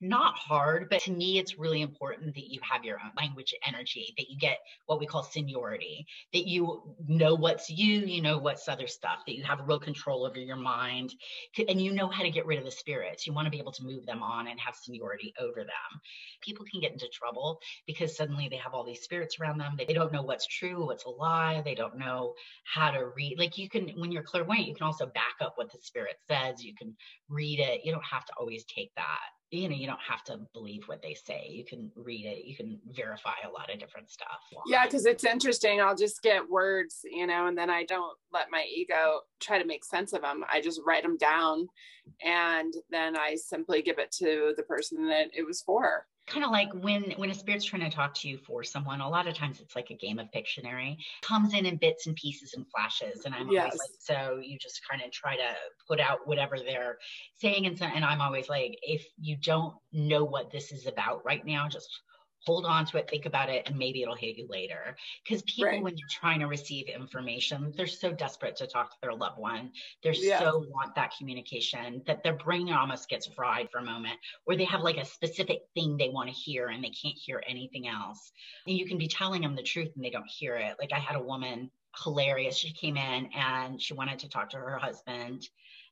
not hard, but to me, it's really important that you have your own language energy, that you get what we call seniority, that you know what's you, you know what's other stuff, that you have real control over your mind, and you know how to get rid of the spirits. You want to be able to move them on and have seniority over them. People can get into trouble because suddenly they have all these spirits around them. They don't know what's true, what's a lie. They don't know how to read. Like you can, when you're clairvoyant, you can also back up what the spirit says. You can read it. You don't have to always take that you know you don't have to believe what they say. You can read it. You can verify a lot of different stuff yeah because it's interesting. I'll just get words you know and then i don't let my ego try to make sense of them i just write them down and then i simply give it to the person that it was for kind of like when when a spirit's trying to talk to you for someone a lot of times it's like a game of pictionary comes in in bits and pieces and flashes and i'm yes. always like so you just kind of try to put out whatever they're saying and so and i'm always like if you don't know what this is about right now just hold on to it, think about it, and maybe it'll hit you later. Because people, right. when you're trying to receive information, they're so desperate to talk to their loved one. They're yeah. so want that communication that their brain almost gets fried for a moment, or they have like a specific thing they want to hear and they can't hear anything else. And you can be telling them the truth and they don't hear it. Like I had a woman hilarious. She came in and she wanted to talk to her husband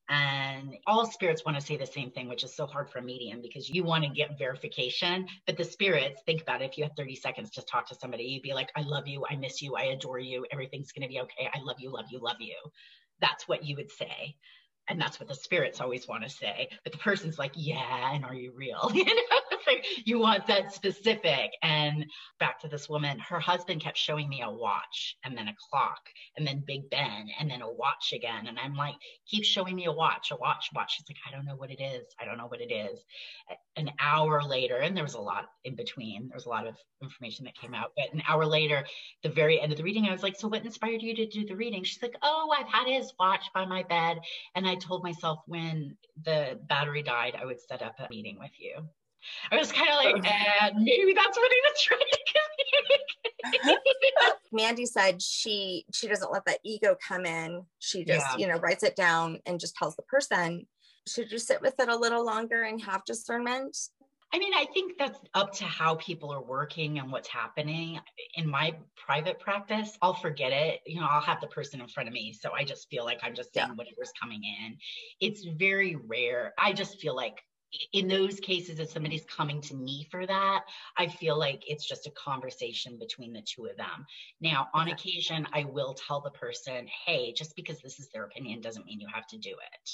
and all spirits want to say the same thing, which is so hard for a medium because you want to get verification. But the spirits, think about it. If you have 30 seconds to talk to somebody, you'd be like, I love you. I miss you. I adore you. Everything's going to be okay. I love you, love you, love you. That's what you would say and that's what the spirits always want to say but the person's like yeah and are you real you know you want that specific. And back to this woman her husband kept showing me a watch and then a clock and then big ben and then a watch again. And i'm like keep showing me a watch a watch watch. She's like i don't know what it is. I don't know what it is. An hour later and there was a lot in between. There was a lot of information that came out. But an hour later the very end of the reading i was like so what inspired you to do the reading? She's like oh i've had his watch by my bed. And i told myself when the battery died, I would set up a meeting with you. I was kind of like, eh, maybe that's what he was trying to communicate. Mandy said she she doesn't let that ego come in. She just, yeah. you know, writes it down and just tells the person. Should you sit with it a little longer and have discernment? I mean, I think that's up to how people are working and what's happening. In my private practice, I'll forget it. You know, I'll have the person in front of me. So I just feel like I'm just saying yeah. whatever's coming in. It's very rare. I just feel like in those cases, if somebody's coming to me for that, I feel like it's just a conversation between the two of them. Now, on occasion, I will tell the person, hey, just because this is their opinion doesn't mean you have to do it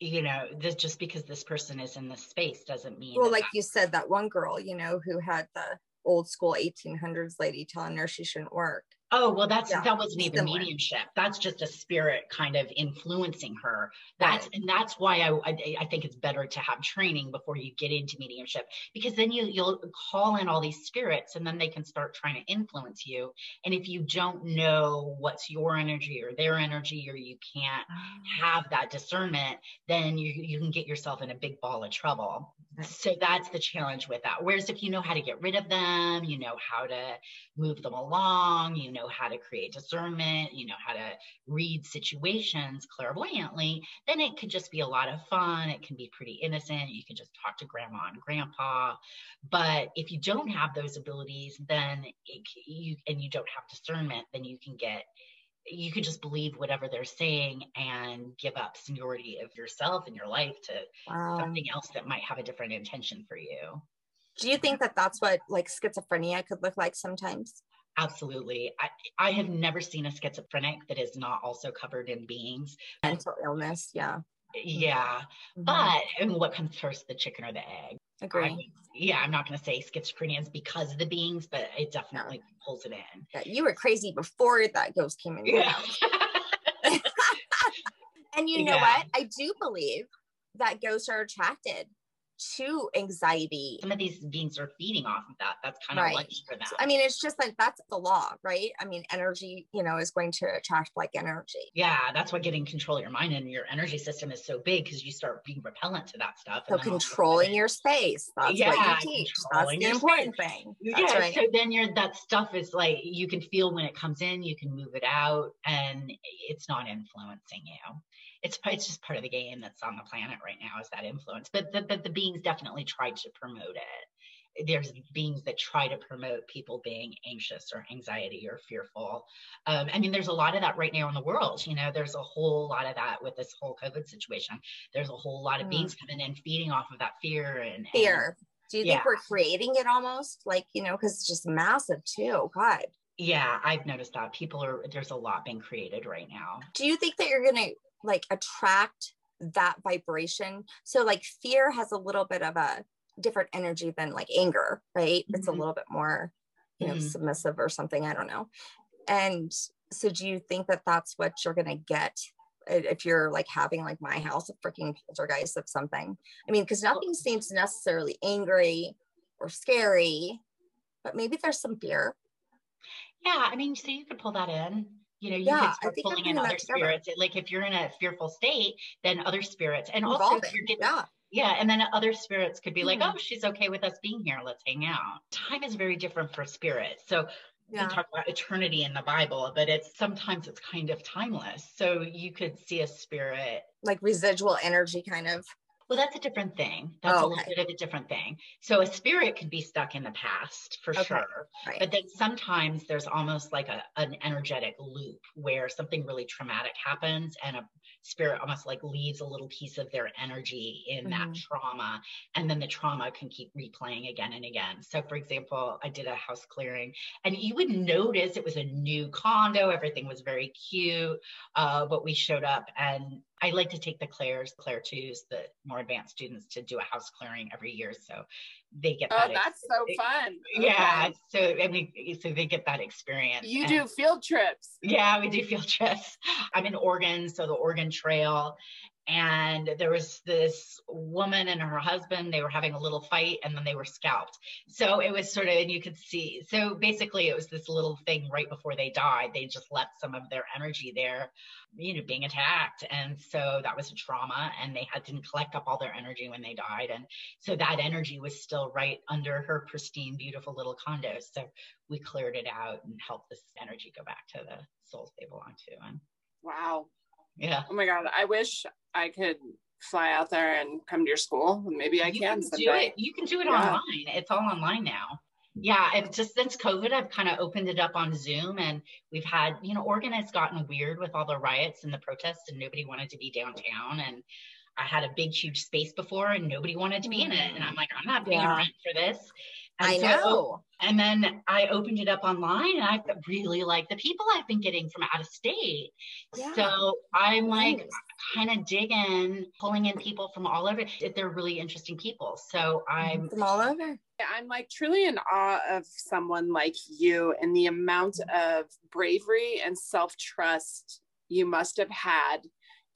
you know this just because this person is in this space doesn't mean well like you said that one girl you know who had the old school 1800s lady telling her she shouldn't work Oh, well, that's yeah. that wasn't even Similar. mediumship. That's just a spirit kind of influencing her. That's right. and that's why I, I, I think it's better to have training before you get into mediumship because then you you'll call in all these spirits and then they can start trying to influence you. And if you don't know what's your energy or their energy, or you can't oh. have that discernment, then you you can get yourself in a big ball of trouble. So that's the challenge with that. Whereas if you know how to get rid of them, you know how to move them along, you know how to create discernment, you know how to read situations clairvoyantly, then it could just be a lot of fun. It can be pretty innocent. You can just talk to grandma and grandpa. But if you don't have those abilities, then it, you and you don't have discernment, then you can get you could just believe whatever they're saying and give up seniority of yourself and your life to wow. something else that might have a different intention for you. Do you think that that's what like schizophrenia could look like sometimes? Absolutely. I, I have never seen a schizophrenic that is not also covered in beings. Mental illness, yeah. Yeah. Mm-hmm. But and what comes first, the chicken or the egg? Agree. I, yeah, I'm not going to say schizophrenia is because of the beings, but it definitely yeah. pulls it in. Yeah, you were crazy before that ghost came in. Yeah. and you know yeah. what? I do believe that ghosts are attracted to anxiety. Some of these beings are feeding off of that. That's kind right. of lunch for them. I mean, it's just like that's the law, right? I mean, energy, you know, is going to attract like energy. Yeah, that's why getting control of your mind and your energy system is so big because you start being repellent to that stuff. So controlling your space. That's yeah, what you teach. That's the important space. thing. That's yeah. Right. So then you're that stuff is like you can feel when it comes in, you can move it out, and it's not influencing you it's it's just part of the game that's on the planet right now is that influence. But the, the, the beings definitely tried to promote it. There's beings that try to promote people being anxious or anxiety or fearful. Um, I mean, there's a lot of that right now in the world. You know, there's a whole lot of that with this whole COVID situation. There's a whole lot of mm. beings coming in feeding off of that fear and fear. And, Do you yeah. think we're creating it almost like, you know, because it's just massive too? God. Yeah, I've noticed that people are, there's a lot being created right now. Do you think that you're going to like attract that vibration. So like fear has a little bit of a different energy than like anger, right? Mm-hmm. It's a mm-hmm. little bit more, you know, mm-hmm. submissive or something. I don't know. And so do you think that that's what you're going to get if you're like having like my house a freaking poltergeist of something? I mean, because nothing seems necessarily angry or scary, but maybe there's some fear. Yeah, I mean, so you could pull that in you know you yeah, start pulling in other spirits like if you're in a fearful state then other spirits and also if you're getting yeah. yeah and then other spirits could be mm-hmm. like oh she's okay with us being here let's hang out time is very different for spirits so yeah. we talk about eternity in the bible but it's sometimes it's kind of timeless so you could see a spirit like residual energy kind of well, that's a different thing. That's oh, okay. a little bit of a different thing. So a spirit could be stuck in the past for okay. sure. Right. But then sometimes there's almost like a, an energetic loop where something really traumatic happens and a spirit almost like leaves a little piece of their energy in mm-hmm. that trauma. And then the trauma can keep replaying again and again. So for example, I did a house clearing and you would notice it was a new condo. Everything was very cute. Uh, but we showed up and I like to take the Claires, Claire twos, the more advanced students to do a house clearing every year. So they get oh, that. Oh, that's so fun. Yeah. Okay. So, I mean, so they get that experience. You and, do field trips. Yeah, we do field trips. I'm in Oregon. So the Oregon Trail and there was this woman and her husband they were having a little fight and then they were scalped. So it was sort of and you could see so basically it was this little thing right before they died. They just left some of their energy there you know being attacked. And so that was a trauma and they had didn't collect up all their energy when they died. And so that energy was still right under her pristine beautiful little condo. So we cleared it out and helped this energy go back to the souls they belong to. And wow. Yeah. Oh my God. I wish I could fly out there and come to your school. Maybe I you can, can do it. You can do it yeah. online. It's all online now. Yeah, it's just since COVID, I've kind of opened it up on Zoom, and we've had, you know, Oregon has gotten weird with all the riots and the protests, and nobody wanted to be downtown. And I had a big, huge space before, and nobody wanted to be in it. And I'm mm-hmm. like, I'm not paying yeah. rent for this. And I so, know. And then I opened it up online and I really like the people I've been getting from out of state. Yeah. So I'm like nice. kind of digging, pulling in people from all over. They're really interesting people. So I'm from all over. I'm like truly in awe of someone like you and the amount of bravery and self trust you must have had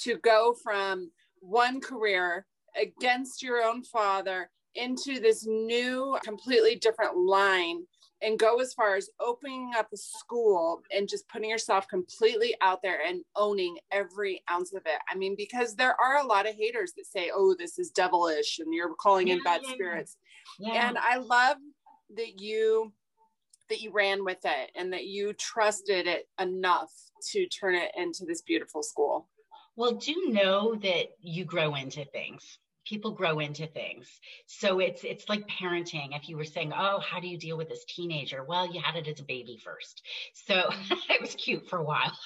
to go from one career against your own father into this new, completely different line and go as far as opening up a school and just putting yourself completely out there and owning every ounce of it. I mean, because there are a lot of haters that say, oh, this is devilish and you're calling yeah, in bad spirits. Yeah. And I love that you that you ran with it and that you trusted it enough to turn it into this beautiful school. Well, do know that you grow into things people grow into things. So it's it's like parenting. If you were saying oh how do you deal with this teenager? Well you had it as a baby first. So mm-hmm. it was cute for a while.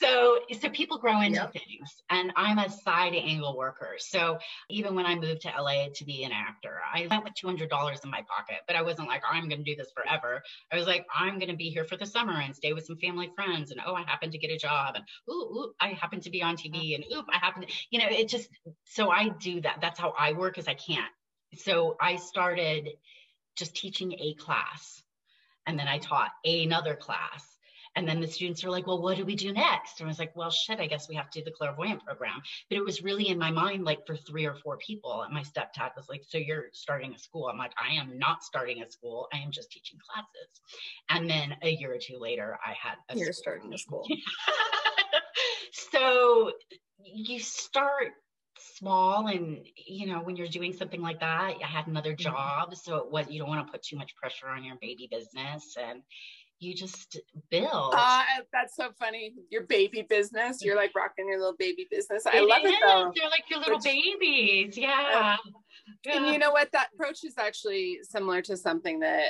So so people grow into yep. things and i'm a side angle worker. So even when i moved to la to be an actor i went with $200 in my pocket but i wasn't like oh, i'm going to do this forever. I was like i'm going to be here for the summer and stay with some family friends and oh i happen to get a job and ooh, ooh i happen to be on tv mm-hmm. and oop i happen to you know it just so i do that that's how i work is i can't so i started just teaching a class and then i taught another class and then the students are like, well, what do we do next? And I was like, well, shit, I guess we have to do the clairvoyant program. But it was really in my mind, like for three or four people. And my stepdad was like, so you're starting a school. I'm like, I am not starting a school. I am just teaching classes. And then a year or two later, I had a You're school. starting a school. so you start small and you know when you're doing something like that i had another mm-hmm. job so it was you don't want to put too much pressure on your baby business and you just build. Uh, that's so funny. Your baby business. You're like rocking your little baby business. I it love is. it though. They're like your little Which, babies. Yeah. Uh, yeah. And you know what? That approach is actually similar to something that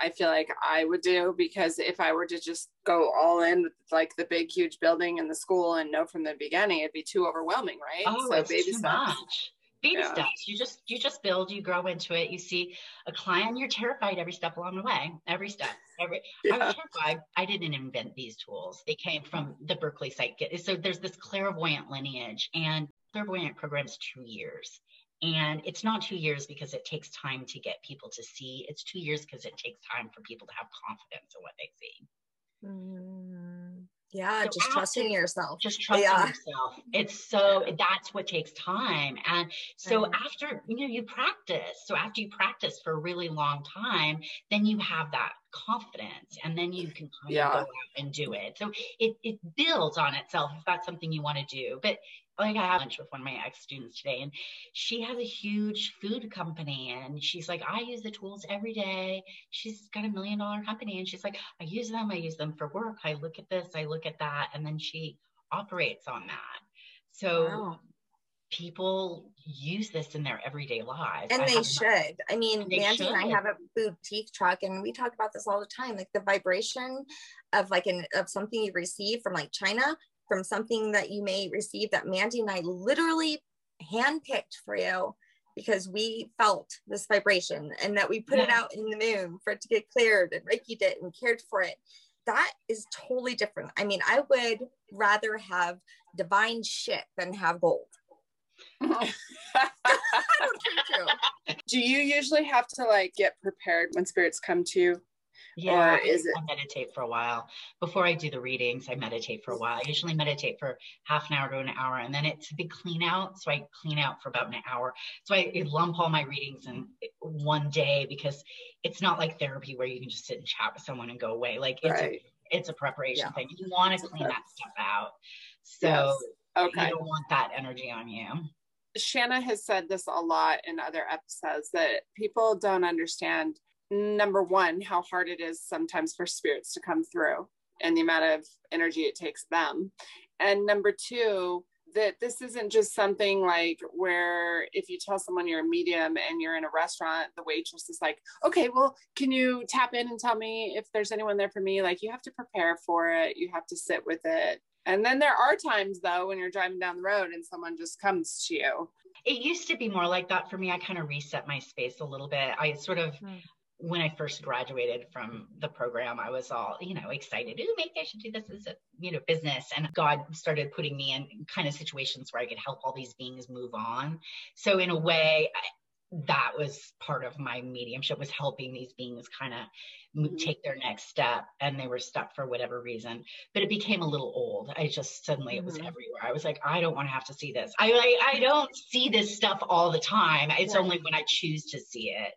I feel like I would do because if I were to just go all in with like the big, huge building and the school and know from the beginning, it'd be too overwhelming, right? Oh, so it's baby too steps. much. Baby yeah. steps. You just you just build, you grow into it. You see a client, you're terrified every step along the way. Every step. Every yeah. I was terrified. I didn't invent these tools. They came from the Berkeley site. So there's this clairvoyant lineage and clairvoyant programs two years. And it's not two years because it takes time to get people to see. It's two years because it takes time for people to have confidence in what they see. Mm, yeah, so just trusting yourself. Just trusting yeah. yourself. It's so that's what takes time. And so after you know you practice, so after you practice for a really long time, then you have that confidence and then you can kind yeah. of go out and do it. So it, it builds on itself if that's something you want to do. But like I had lunch with one of my ex students today, and she has a huge food company, and she's like, I use the tools every day. She's got a million dollar company, and she's like, I use them. I use them for work. I look at this. I look at that, and then she operates on that. So wow people use this in their everyday lives. And I they should. I mean, Mandy and I have a boutique truck and we talk about this all the time. Like the vibration of like an of something you receive from like China, from something that you may receive that Mandy and I literally handpicked for you because we felt this vibration and that we put yeah. it out in the moon for it to get cleared and Reiki it and cared for it. That is totally different. I mean, I would rather have divine shit than have gold. Do you usually have to like get prepared when spirits come to you? Yeah, is it? I meditate for a while. Before I do the readings, I meditate for a while. I usually meditate for half an hour to an hour, and then it's a big clean out. So I clean out for about an hour. So I, I lump all my readings in eh, one day because it's not like therapy where you can just sit and chat with someone and go away. Like it's right. a, it's a preparation yeah. thing. You want to clean that stuff out. So yes. okay. you don't want that energy on you. Shanna has said this a lot in other episodes that people don't understand number one, how hard it is sometimes for spirits to come through and the amount of energy it takes them. And number two, that this isn't just something like where if you tell someone you're a medium and you're in a restaurant, the waitress is like, okay, well, can you tap in and tell me if there's anyone there for me? Like you have to prepare for it, you have to sit with it. And then there are times though when you're driving down the road and someone just comes to you. It used to be more like that for me. I kind of reset my space a little bit. I sort of mm when I first graduated from the program, I was all, you know, excited. Ooh, maybe I should do this as a, you know, business. And God started putting me in kind of situations where I could help all these beings move on. So in a way, I, that was part of my mediumship was helping these beings kind of mm-hmm. take their next step and they were stuck for whatever reason but it became a little old i just suddenly mm-hmm. it was mm-hmm. everywhere i was like i don't want to have to see this i like i don't see this stuff all the time it's only when i choose to see it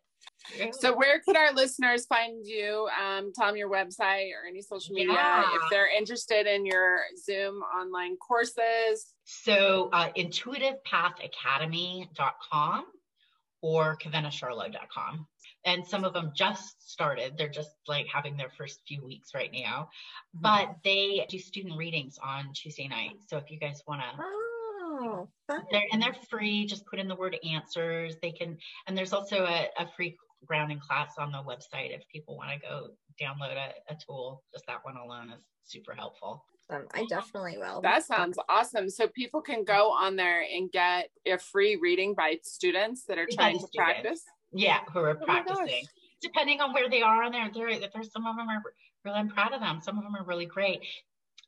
so where could our listeners find you? Um, tell them your website or any social media yeah. if they're interested in your Zoom online courses. So uh, intuitivepathacademy.com or kavenacharlot.com. And some of them just started. They're just like having their first few weeks right now. Mm-hmm. But they do student readings on Tuesday night. So if you guys want to Oh, they're, and they're free. Just put in the word answers. They can, and there's also a, a free grounding class on the website if people want to go download a, a tool. Just that one alone is super helpful. Um, I definitely will. That sounds awesome. So people can go on there and get a free reading by students that are trying to practice. Yeah, who are oh practicing. Depending on where they are on there, there, there's some of them are really. I'm proud of them. Some of them are really great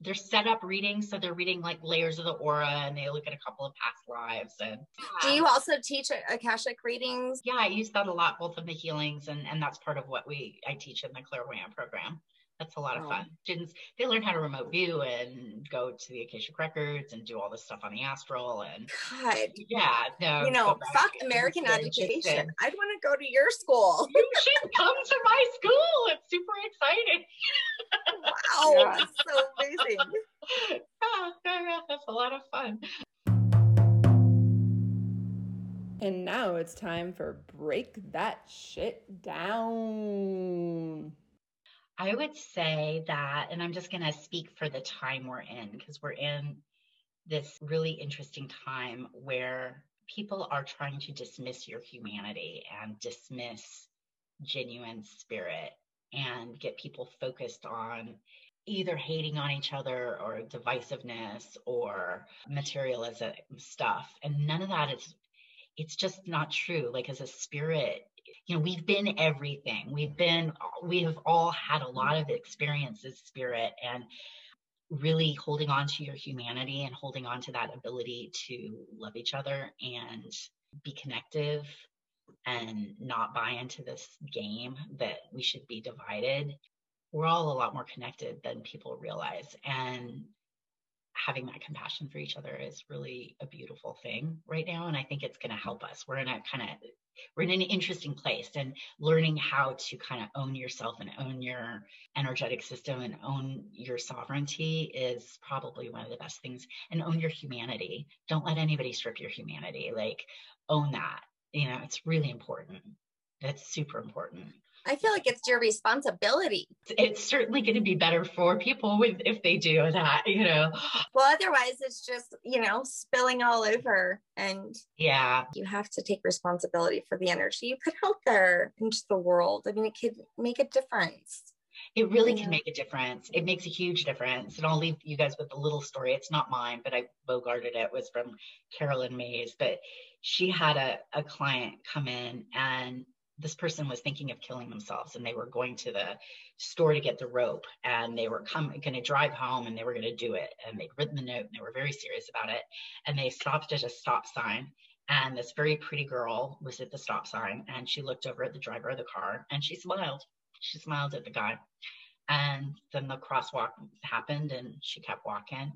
they're set up readings so they're reading like layers of the aura and they look at a couple of past lives and do you also teach akashic readings? Yeah i use that a lot both of the healings and and that's part of what we i teach in the clairvoyant program that's a lot of fun. Students they learn how to remote view and go to the Akashic records and do all this stuff on the astral and God, yeah, no, you know, fuck American education. I'd want to go to your school. you should come to my school. It's super exciting. wow, yeah. that's so amazing. yeah, that's a lot of fun. And now it's time for break that shit down. I would say that, and I'm just going to speak for the time we're in because we're in this really interesting time where people are trying to dismiss your humanity and dismiss genuine spirit and get people focused on either hating on each other or divisiveness or materialism stuff. And none of that is, it's just not true. Like as a spirit, you know, we've been everything. We've been, we have all had a lot of experiences, spirit, and really holding on to your humanity and holding on to that ability to love each other and be connective and not buy into this game that we should be divided. We're all a lot more connected than people realize. And having that compassion for each other is really a beautiful thing right now. And I think it's going to help us. We're in a kind of we're in an interesting place and learning how to kind of own yourself and own your energetic system and own your sovereignty is probably one of the best things and own your humanity don't let anybody strip your humanity like own that you know it's really important that's super important I feel like it's your responsibility. It's certainly going to be better for people with if they do that, you know. Well, otherwise it's just, you know, spilling all over and yeah. You have to take responsibility for the energy you put out there into the world. I mean, it could make a difference. It really can make a difference. It makes a huge difference. And I'll leave you guys with a little story. It's not mine, but I bogarted it. it was from Caroline Myss. But she had a, a client come in and this person was thinking of killing themselves and they were going to the store to get the rope and they were coming going to drive home and they were going to do it. And they'd written the note and they were very serious about it. And they stopped at a stop sign and this very pretty girl was at the stop sign and she looked over at the driver of the car and she smiled. She smiled at the guy. And then the crosswalk happened and she kept walking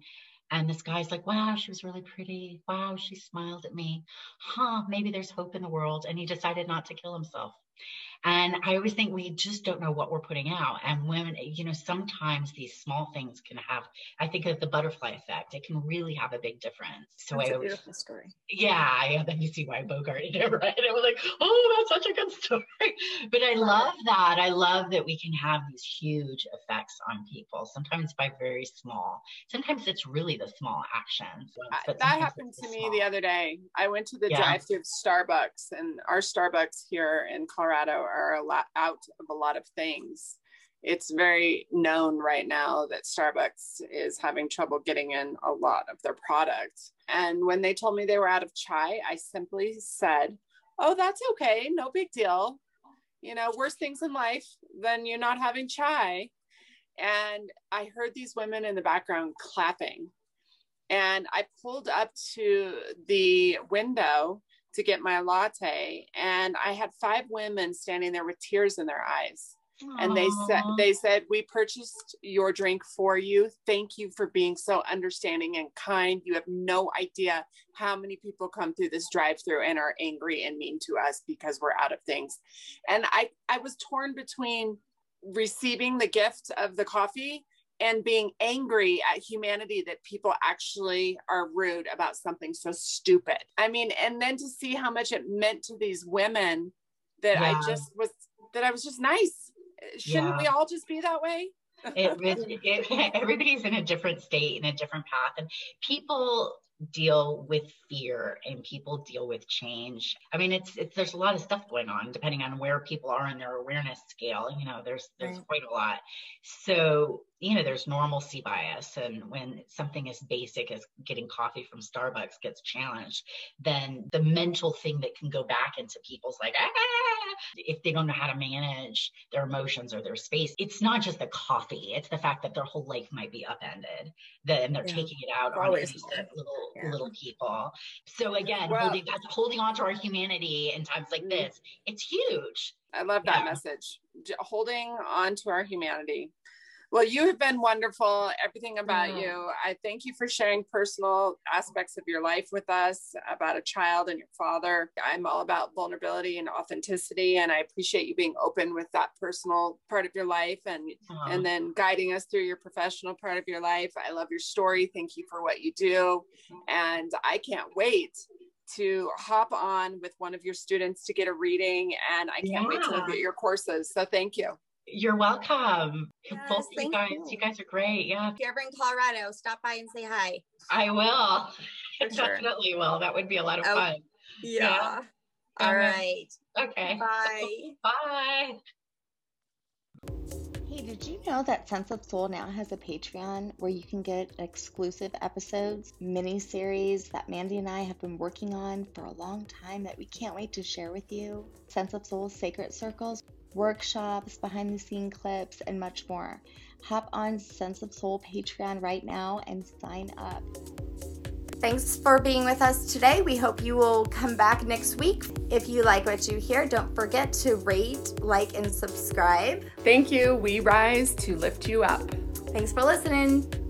and this guy's like, wow, she was really pretty. Wow, she smiled at me. Huh, maybe there's hope in the world. And he decided not to kill himself. And I always think we just don't know what we're putting out. And when, you know, sometimes these small things can have, I think of the butterfly effect, it can really have a big difference. So that's I, a beautiful story. Yeah. Yeah. Then you see why Bogart did it, right? And it was like, oh, that's such a good story. But I love that. I love that we can have these huge effects on people, sometimes by very small. Sometimes it's really the small actions. Uh, that happened to me small. the other day. I went to the yeah. drive through Starbucks, and our Starbucks here in Colorado are a lot out of a lot of things. It's very known right now that Starbucks is having trouble getting in a lot of their products. And when they told me they were out of chai, I simply said, Oh, that's okay. No big deal. You know, worse things in life than you're not having chai. And I heard these women in the background clapping. And I pulled up to the window to get my latte and i had five women standing there with tears in their eyes. Aww. and they said they said we purchased your drink for you. Thank you for being so understanding and kind. You have no idea how many people come through this drive through and are angry and mean to us because we're out of things. And i i was torn between receiving the gift of the coffee and being angry at humanity that people actually are rude about something so stupid. I mean, and then to see how much it meant to these women that yeah. I just was, that I was just nice. Shouldn't yeah. we all just be that way? it, it, it, everybody's in a different state in a different path and people deal with fear and people deal with change. I mean, it's, it's there's a lot of stuff going on depending on where people are in their awareness scale. You know, there's there's right. quite a lot. So you know, there's normalcy bias, and when something as basic as getting coffee from Starbucks gets challenged, then the mental thing that can go back into people's like, ah, if they don't know how to manage their emotions or their space, it's not just the coffee; it's the fact that their whole life might be upended. Then they're yeah. taking it out on these little yeah. little people. So again, well, holding holding on to our humanity in times like mm-hmm. this, it's huge. I love that yeah. message. Holding on to our humanity. Well, you have been wonderful. Everything about you. I thank you for sharing personal aspects of your life with us about a child and your father. I'm all about vulnerability and authenticity, and I appreciate you being open with that personal part of your life and and then guiding us through your professional part of your life. I love your story. Thank you for what you do, and I can't wait to hop on with one of your students to get a reading and I can't yeah. wait to look at your courses. So thank you. You're welcome. Yes, Both you guys, you. you. guys are great. Yeah. If you're ever in Colorado, stop by and say hi. I will. Definitely will. That would be a lot of oh, fun. Yeah. yeah. All um, right. Okay. Bye. Bye. Hey, did you know that Sense of Soul now has a Patreon where you can get exclusive episodes, mini series that Mandy and I have been working on for a long time that we can't wait to share with you? Sense of Soul Sacred Circles, workshops, behind the scene clips, and much more. Hop on Sense of Soul Patreon right now and sign up. Thanks for being with us today. We hope you will come back next week. If you like what you hear, don't forget to rate, like, and subscribe. Thank you. We rise to lift you up. Thanks for listening.